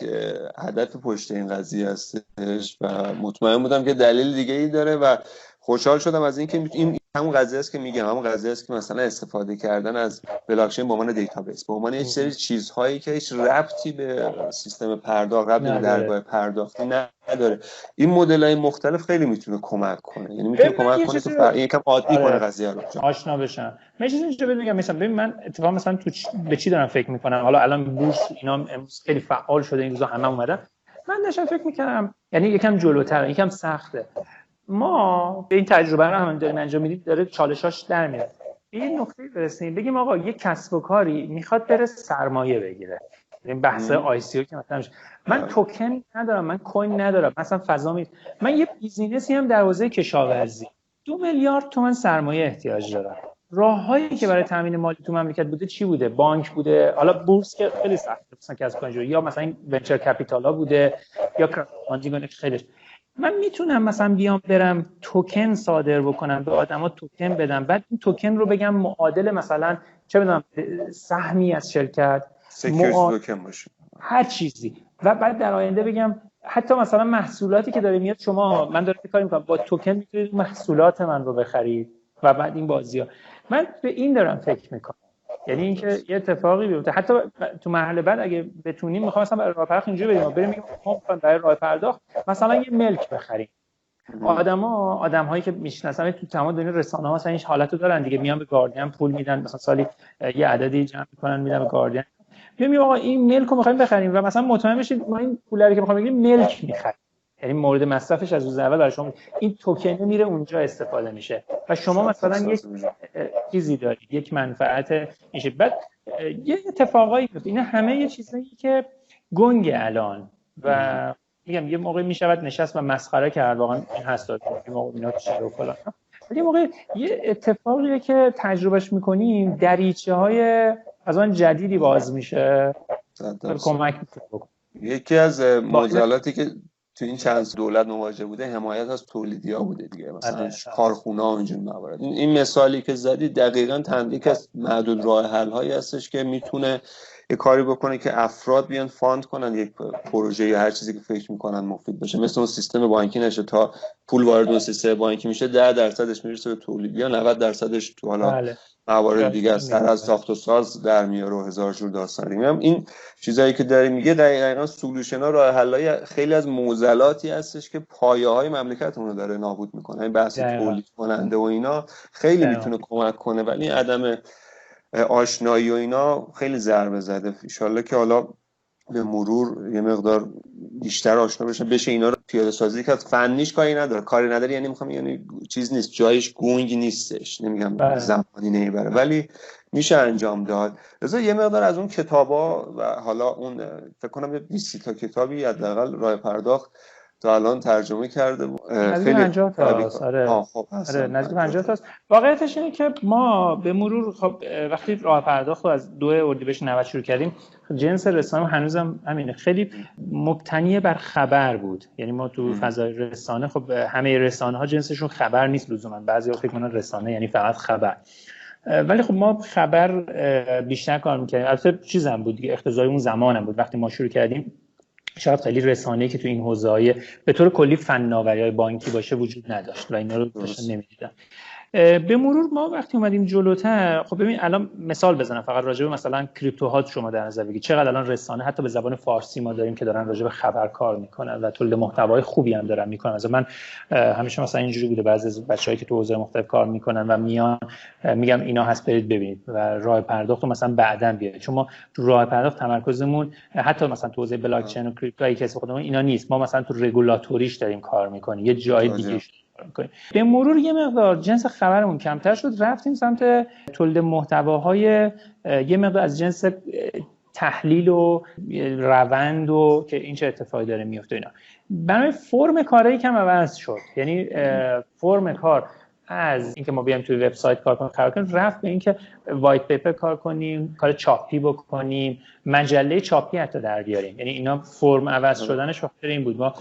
هدف پشت این قضیه هستش و مطمئن بودم که دلیل دیگه ای داره و خوشحال شدم از اینکه این همون قضیه است که میگم همون قضیه است که مثلا استفاده کردن از بلاکچین به عنوان database به عنوان یک سری چیزهایی که هیچ ربطی به سیستم پرداخت ربطی به درگاه پرداختی نداره. این مدل های مختلف خیلی می‌تونه کمک کنه. یعنی می‌تونه کمک کنه که فر... یکم عادی آره. کنه قضیه رو. آشنا بشن من چیزی اینجا بگم مثلا ببین من اتفاقا مثلا تو چ... به چی دارم فکر می‌کنم؟ حالا الان بورس اینا امروز خیلی فعال شده این روزا همه اومدن. من داشتم فکر می‌کردم یعنی یکم جلوتر یکم سخته. ما به این تجربه رو هم داریم انجام میدیم داره چالشاش در میاد. این نکته برسیم بگیم آقا یه کسب و کاری می‌خواد بره سرمایه بگیره. این بحث آی سی که مثلا من توکن ندارم من کوین ندارم مثلا فضا می من یه business ی هم در حوزه کشاورزی. دو میلیارد تومن سرمایه احتیاج دارم. راههایی که برای تامین مالی تو مملکت بوده چی بوده؟ بانک بوده. حالا بورس که خیلی سخته مثلا کسب یا مثلا venture capital ها بوده یا crowdfunding خیلی من می‌تونم مثلا بیام برم توکن صادر بکنم به آدما توکن بدم. بعد این توکن رو بگم معادل مثلا چه بدونم سهمی از شرکت توکن باشه. هر چیزی. و بعد در آینده بگم حتی مثلا محصولاتی که داره میاد شما من دارم کاری می‌کنم با توکن می‌تونید محصولات من رو بخرید و بعد این بازی ها من به این دارم فکر می‌کنم. یعنی اینکه یه اتفاقی بیفته. حتی تو مرحله بعد اگه بتونیم می‌خوام مثلا برای راه پرداخت اینجوری بریم. بریم میگیم برای راه پرداخت مثلا یه ملک بخریم. آدما آدم هایی که می‌شناسن تو تمام دنیا رسانه ها مثلا این حالتو دارن دیگه. میان به گاردین پول میدن. مثلا سالی یه عددی جمع می‌کنن میدن به گاردین. میگم آقا این ملک رو می‌خوایم بخریم. و مثلا مطمئن بشید ما این پولی که می‌خوایم بگیریم ملک می‌خریم. یعنی مورد مصرفش از روز اول برای شما این توکنه میره اونجا استفاده میشه. و شما مثلا یک چیزی دارید یک منفعت میشه. بعد یه اتفاقایی میفته. اینا همه یه چیزایی که گنگ الان. و میگم یه موقع می‌شود نشست و مسخره کرد. واقعا این هست یه موقع اینا و فلان. ولی موقع یه اتفاقیه که تجربهش می‌کنیم دریچه های از آن جدیدی باز میشه. کمک یکی از معضلاتی که تو این چند دولت مواجه بوده حمایت از تولیدی ها بوده دیگه مثلا آره. کارخونه ها اینجور موارد این مثالی که زدی دقیقا تنبیک از معدود راه حل هایی هستش که می‌تونه یه کاری بکنه که افراد بیان فاند کنن یک پروژه یا هر چیزی که فکر می‌کنن مفید باشه مثل اون سیستم بانکی نشه تا پول وارد اون سیستم بانکی میشه 10 درصدش می‌رسه به تولید یا 90 درصدش تو حالا بله. موارد دیگه سر از ساخت و ساز در میاره و هزار جور داستان میگم این چیزایی که داری میگه دقیقا سولوشن ها راه حلای خیلی از موزلاتی هستش که پایه های مملکتمون رو داره نابود می‌کنه. این بحث تولید کننده و اینا خیلی می‌تونه کمک کنه ولی عدم آشنایی و اینا خیلی ضربه زده. ان که حالا به مرور یه مقدار بیشتر آشنا بشه بشه اینا رو پیاده سازی کرد. فنیش کاری نداره. کاری نداره یعنی می‌خوام یعنی چیز نیست. جایش گونگ نیستش. نمیگم بله. زمانی نمی‌بره ولی میشه انجام داد. لذا یه مقدار از اون کتابا و حالا اون فکر کنم 20 تا کتابی حداقل راه پرداخت. تا الان ترجمه کرده خیلی 50 تا آره. خب آره نزدیک 50 تا واقعیتش اینه که ما به مرور خب وقتی راه پرداخت رو از دو اردیبهشت 90 شروع کردیم جنس رسانه هنوزم همینه. خیلی مبتنی بر خبر بود. یعنی ما تو فضای رسانه خب همه رسانه ها جنسشون خبر نیست لزوما. بعضی فکر کنن رسانه یعنی فقط خبر. ولی خب ما خبر بیشتر کار می‌کردیم. البته چیزم بود دیگه اختزای اون زمانم بود. وقتی ما شروع کردیم شاید خیلی رسانه‌ای که تو این حوزه به طور کلی فناوری های بانکی باشه وجود نداشت و اینا رو داشتن نمی‌دیدن به مرور ما وقتی اومدیم جلوتر خب ببین الان مثال بزنم فقط راجع به مثلا کریپتوها شما در نظر بگیرید چقدر الان رسانه حتی به زبان فارسی ما داریم که دارن راجع به خبر کار می‌کنن و تولید محتوای خوبی هم دارن می‌کنن. از من همیشه مثلا اینجوری بوده بعضی از بچه‌هایی که تو حوزه مختلف کار می‌کنن و میان میگم اینا هست برید ببینید و راه پرداخت مثلا بعدا بیاد چون ما تو راه پرداخت تمرکزمون حتی مثلا تو حوزه بلاک چین و کریپتو که خودمون اینا نیست. ما مثلا تو رگولاتوریش داریم کار می‌کنیم. یه جای دیگه به مرور یه مقدار جنس خبرمون کمتر شد رفتیم سمت تولید محتواهای یه مقدار از جنس تحلیل و روند و که این چه اتفاقی داره میفته اینا. برای فرم کاری کم عوض شد یعنی فرم کار از اینکه ما بیایم توی وبسایت کار کنیم قرار کنیم. رفت به اینکه وایت پیپر کار کنیم کار چاپی بکنیم. مجله چاپی حتی در بیاریم. یعنی اینا فرم عوض شدنش خاطر این بود. ما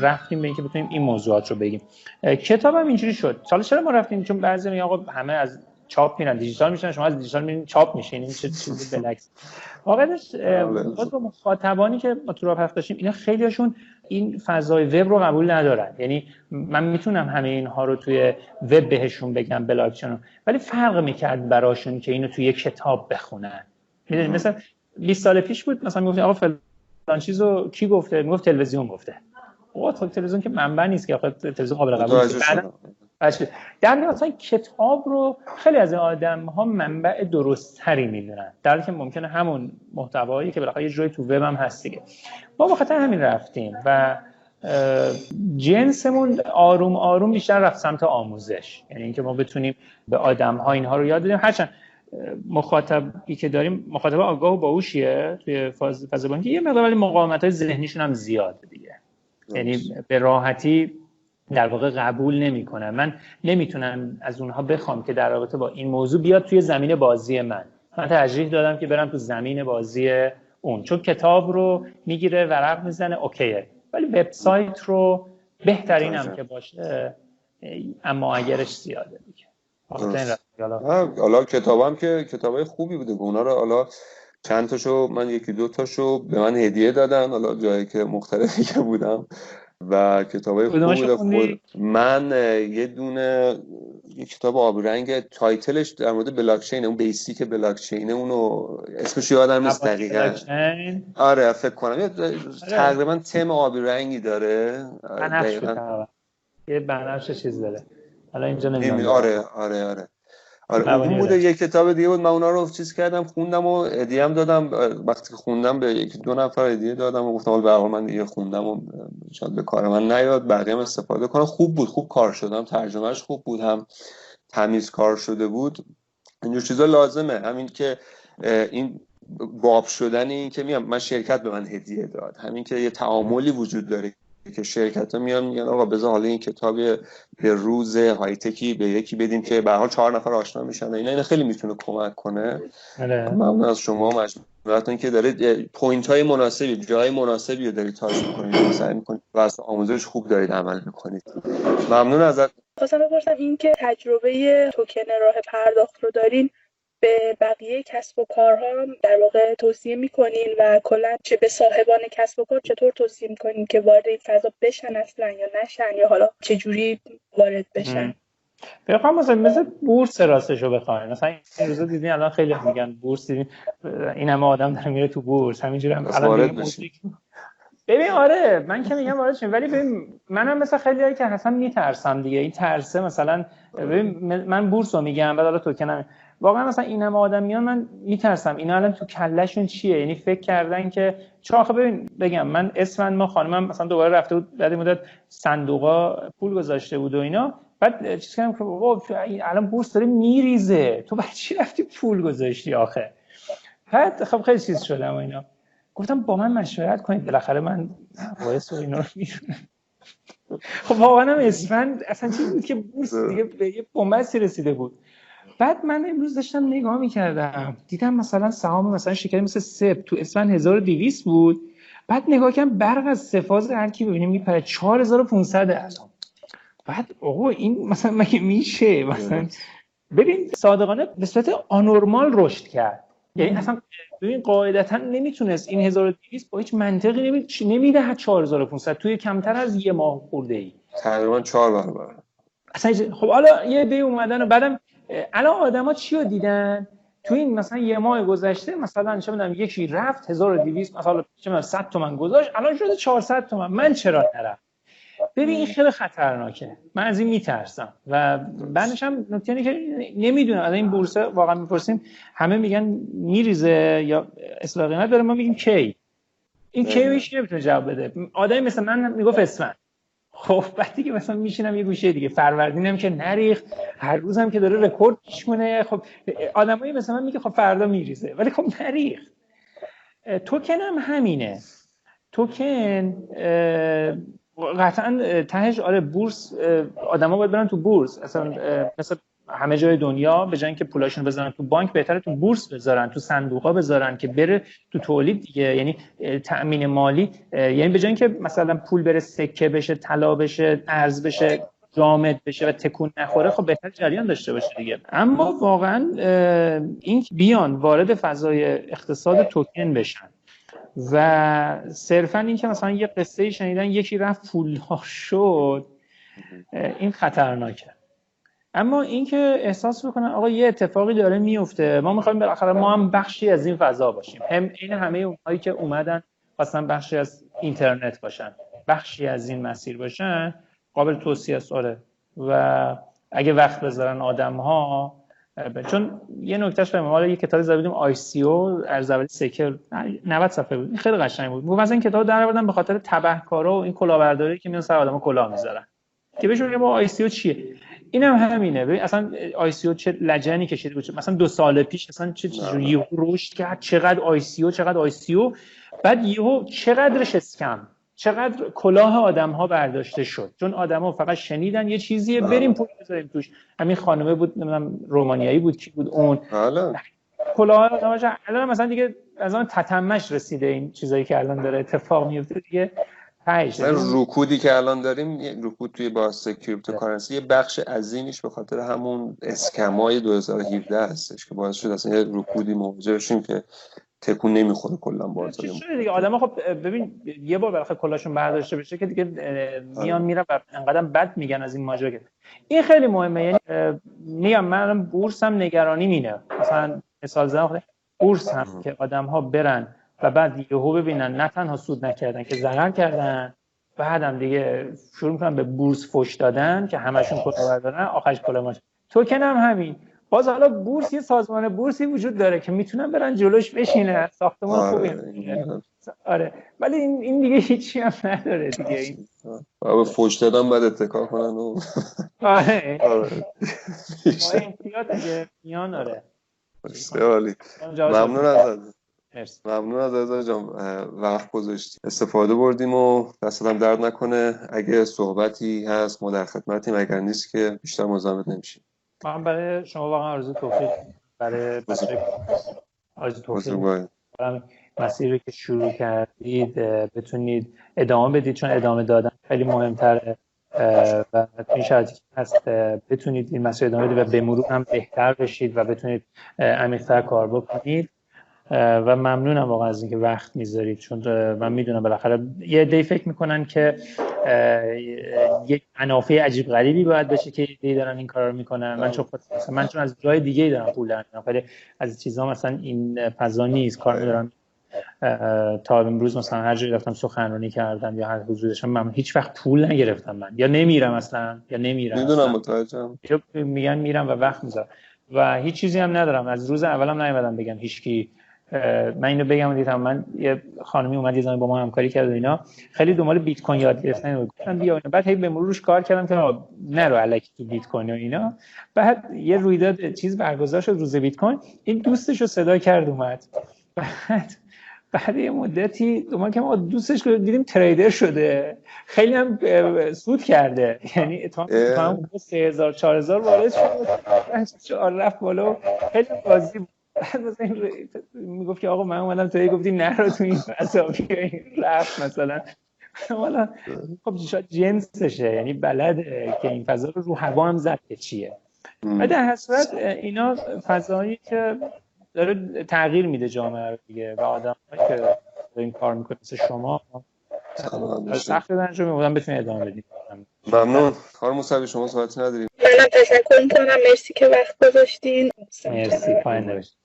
رفتیم به اینکه بتونیم این موضوعات رو بگیم. کتاب هم اینجوری شد. حالا چرا ما رفتیم؟ چون بعضی میگن آقا همه از چاپ میرن دیجیتال میشن شما از دیجیتال میرین چاپ میشین. این چه چیزی بلکس واقعاش با مخاطبانی که ما تو راه داشتیم اینا خیلیشون این فضای وب رو قبول ندارن. یعنی من می‌تونم همه اینها رو توی وب بهشون بگم بلاکچین ولی فرق می‌کرد براشون که اینو توی کتاب بخونن. می‌دونی مثلا 20 سال پیش بود مثلا می‌گفتیم آقا فلان چیزو کی گفته؟ می‌گفت تلویزیون گفته. آقا تلویزیون که منبع نیست که آقا تلویزیون قابل قبول نیست در مثلا کتاب رو خیلی از آدم ها منبع درست تری می‌دونن. در حالی که ممکنه همون محتوایی که بالاخره یه جایی تو وب هم هست دیگه. ما بخاطر همین رفتیم و جنسمون آروم آروم بیشتر رفت سمت آموزش. یعنی اینکه ما بتونیم به آدم ها اینها رو یاد بدیم. هرچند مخاطبی که داریم مخاطب آگاه و باهوشیه توی فاز فاز بانکی. یه مقدار ولی مقاومت های ذهنیشون هم زیاده دیگه. یعنی به راحتی در واقع قبول نمی‌کنن من نمی‌تونم از اونها بخوام که در رابطه با این موضوع بیاد توی زمین بازی من. من ترجیح دادم که برم تو زمین بازی اون. چون کتاب رو می‌گیره ورق می‌زنه اوکیه. ولی وبسایت رو بهترین هم که باشه اما اگرش زیاده دیگه. حالا کتابم که کتابای خوبی بوده. اونا رو حالا چند تاشو من یکی دو تاشو به من هدیه دادن. حالا جایی که مختلفی که بودم. و کتاب های خوب خود من یه دونه یه کتاب آبی رنگ تایتلش در مورد بلاکچین اون بیسیک بلاکچین اونو اسمش یادم نیست دقیقا. آره فکر کنم. آره. تقریبا تم آبی رنگی داره یه بنفش چیز داره. حالا اینجا نمی‌دونم. آره آره آره. آره اون بوده یک کتاب دیگه بود. من اونا رو چیز کردم خوندم و هدیه هم دادم. وقتی که خوندم به یک دو نفر هدیه دادم و گفتم به من دیگه خوندم و شاید به کار من نیاد. بقیه هم استفاده کنم خوب بود خوب کار شدم ترجمهش خوب بود هم تمیز کار شده بود. اینجور چیزا لازمه. همین که این باب شدن این که میام من شرکت به من هدیه داد. همین که یه تعاملی وجود داره. که شرکت ها میان میگن آقا بذار حالا این کتاب به روز های تکی به یکی بدیم که به حال چهار نفر آشنا میشن. اینا این خیلی می‌تونه کمک کنه. آره. ممنون از شما مجبورتون که دارید point های مناسبی جای مناسبی رو دارید touch می‌کنید سعی می‌کنید و از آموزش خوب دارید عمل می‌کنید. ممنون ازت. خواستم بپرسم این که تجربه توکن راه پرداخت رو دارین؟ به بقیه کسب و کارها در واقع توصیه می‌کنین و کلا چه به صاحبان کسب و کار چطور توصیه می‌کنین که وارد این فضا بشن اصلا یا نشن یا حالا چه جوری وارد بشن؟ بخوام مثلا مثل بورس راستشو بخواین. مثلا این روزا دیدین الان خیلی میگن بورس دیدین این همه آدم داره میره تو بورس. همینجوری هم الان ببین آره من که میگم وارد ولی ببین منم مثل خیلی هایی که اصلا میترسم دیگه. این ترسه مثلا ببین من بورس رو میگم بعد حالا توکن واقعا مثلا این همه آدم میان من میترسم. اینا الان تو کلشون چیه؟ یعنی فکر کردن که چون آخه ببین بگم من اسفند ما خانمم مثلا دوباره رفته بود بعد مدت صندوقا پول گذاشته بود و اینا. بعد چیز کردم که الان بورس داره میریزه. تو بعد چی رفتی پول گذاشتی آخه؟ بعد خب خیلی چیز شدم و اینا. گفتم با من مشورت کنید. بالاخره من voice و اینا رو خب واقعا هم اسفند اصلا چیزی بود که بورس دیگه به یه بنبستی رسیده بود. بعد من امروز داشتم نگاه می‌کردم. دیدم مثلا سهام مثلا شرکتی مثل سپ تو اسفند 1200 بود. بعد نگاه کردم برق از سه فاز هر کی ببینیم میپره. 4500 الان. بعد اوه این مثلا مگه میشه؟ مثلا ببین صادقانه به صورت آنورمال رشد کرد. یعنی اصلا ببین قاعدتا نمی‌تونست این 1200 با هیچ منطقی نمی... نمیده 4500 توی کمتر از یه ماه خورده ای تقریبا 4 برابر. اصلا خب حالا یه به اومدن و بعدم الان آدما چی رو دیدن؟ تو این مثلا یه ماه گذشته مثلا چه می‌دونم یکی رفت 1200 مثلا چه می‌دونم 100 تومن گذاشت الان شده 400 تومن. من چرا نرم؟ ببین این خیلی خطرناکه. من از این میترسم. و بعدش هم نکته که نمی‌دونم. از این بورس واقعا می‌پرسیم همه میگن میریزه یا اصلاح قیمت داره ما میگیم کی؟ این کی هیچ نمی‌تونه جواب بده. آدمی مثل من می‌گفت اسفند خب بعد دیگه مثلا میشینم یه گوشه دیگه. فروردینم که نریخ هر روزم که داره رکورد پیش کنه خب آدمایی مثل من میگه خب فردا میریزه. ولی خب نریخ توکن هم همینه. توکن قطعا تهش آره بورس آدما باید برن تو بورس. اصلا مثلا همه جای دنیا به جای که پولاشون بذارن تو بانک بهتره تو بورس بذارن تو صندوق بذارن که بره تو تولید دیگه. یعنی تأمین مالی یعنی به جای که مثلا پول بره سکه بشه طلا بشه ارز بشه جامد بشه و تکون نخوره خب بهتر جریان داشته باشه دیگه. اما واقعا این بیان وارد فضای اقتصاد توکن بشن و صرفا این که مثلا یه قصه شنیدن یکی رفت پولدار شد این خطرناکه. اما اینکه احساس بکنن آقا یه اتفاقی داره میفته. ما می‌خوایم بالاخره ما هم بخشی از این فضا باشیم. هم این همه اونهایی که اومدن خواستن بخشی از اینترنت باشن بخشی از این مسیر باشن قابل توصیه است. آره. و اگه وقت بذارن آدم ها چون یه نکتهش به ما یه کتابی زده بودیم ICO از اول سکر 90 صفحه بود. خیلی قشنگ بود. گفت این کتاب در آوردن به خاطر تبهکارا و این کلاهبرداری که میان سر آدمو کلاه می‌ذارن. که بهشون با ICO چیه. اینم هم همینه. ببین اصلا ICO چه لجنی کشیده بود. مثلا دو سال پیش اصلا چه یهو رشد کرد. چقدر ICO چقدر ICO. بعد یهو چقدرش scam. چقدر کلاه آدم ها برداشته شد. چون آدما فقط شنیدن یه چیزیه بریم پول بذاریم توش. همین خانمه بود نمی‌دونم رومانیایی بود کی بود اون. حالا کلاه الان مثلا دیگه از آن تتمش رسیده این چیزایی که الان داره اتفاق میفته دیگه من رکودی که الان داریم رکود توی باز cryptocurrency یه بخش عظیمیش به خاطر همون scam ای 2017 هستش که باعث شد اصلا یه رکودی مواجه شیم که تکون نمی‌خوره کلا بازار دیگه. آدم خب ببین یه بار بالاخره کلاشون برداشته بشه که دیگه میان میرن و انقدر بد میگن از این ماجرا این خیلی مهمه. یعنی میگم من بورس هم نگرانی مینه. مثلا مثال زدم بورس هم که آدم ها برن و بعد یهو ببینن نه تنها سود نکردن که ضرر کردن بعدم دیگه شروع می‌کنن به بورس فش دادن که همشون کلا بردارن آخرش کلا ماش. توکن هم همین. باز حالا بورس یه سازمان بورسی وجود داره که می‌تونن برن جلوش بشینه ساختمان آره. خوبی آره. ولی این این دیگه هیچی هم نداره دیگه. این بابا فوش دادن بعد اتکا کنن و آره. آره. میان آره. ممنون از ممنون از از جان. وقت گذاشتی. استفاده بردیم و دستم درد نکنه. اگه صحبتی هست ما در خدمتیم. اگر نیست که بیشتر مزاحمت نمیشیم. من برای شما واقعا آرزو توفیق برای آرزو توفیق. مسیری که شروع کردید بتونید ادامه بدید چون ادامه دادن خیلی مهمتره. و این شرطی که هست بتونید این مسیر ادامه بدید و به مرور هم بهتر بشید و بتونید عمیق‌تر کار بکنید. و ممنونم واقعا از اینکه وقت می‌ذارید. چون من می‌دونم بالاخره یه دی فکر می‌کنن که یک منافع عجیب غریبی باید بشه که دی دارن این کار رو می‌کنن. من چون من چون از جای دیگه دارم پول دارم ولی از چیزها مثلا این فضا نیست. کار میدارم تا امروز مثلا هر جایی رفتم سخنرانی کردم یا هر حضور داشتم من هیچ وقت پول نگرفتم من. یا نمیرم اصلا یا نمیرم می‌دونم متوجهم. میگن میرم و وقت می‌ذارم. و هیچ چیزی هم ندارم. از روز اولم نیومدم بگم هیچکی من اینو بگم دیدم من یه خانمی اومد یه با ما همکاری کرد و اینا. خیلی دنبال بیت کوین یاد گرفتن و گفتم بیا بعد هی به مروش کار کردم که نرو الکی تو بیت کوین و اینا. بعد یه رویداد چیز برگزار شد روز بیت کوین این دوستش رو صدا کرد اومد. بعد بعد یه مدتی ما که ما دوستش دیدیم تریدر شده. خیلی هم سود کرده. یعنی تا هم 3000 4000 وارد شد. رفت بالا خیلی بازی بعد مثلا می‌گفت که آقا من اومدم تو گفتی نه رو تو این فضا رفت مثلا. حالا خب شاید جنسشه یعنی بلده که این فضا رو رو هوا هم زد که چیه. و در هر صورت اینا فضایی که داره تغییر میده جامعه رو دیگه و آدم که این کار می‌کنه مثل شما سخت انجام میبودن بتونید ادامه بدید ممنون. کار مصابی شما صحبت نداریم. منم تشکر می‌کنم. مرسی که وقت گذاشتین. مرسی پایین نوشت.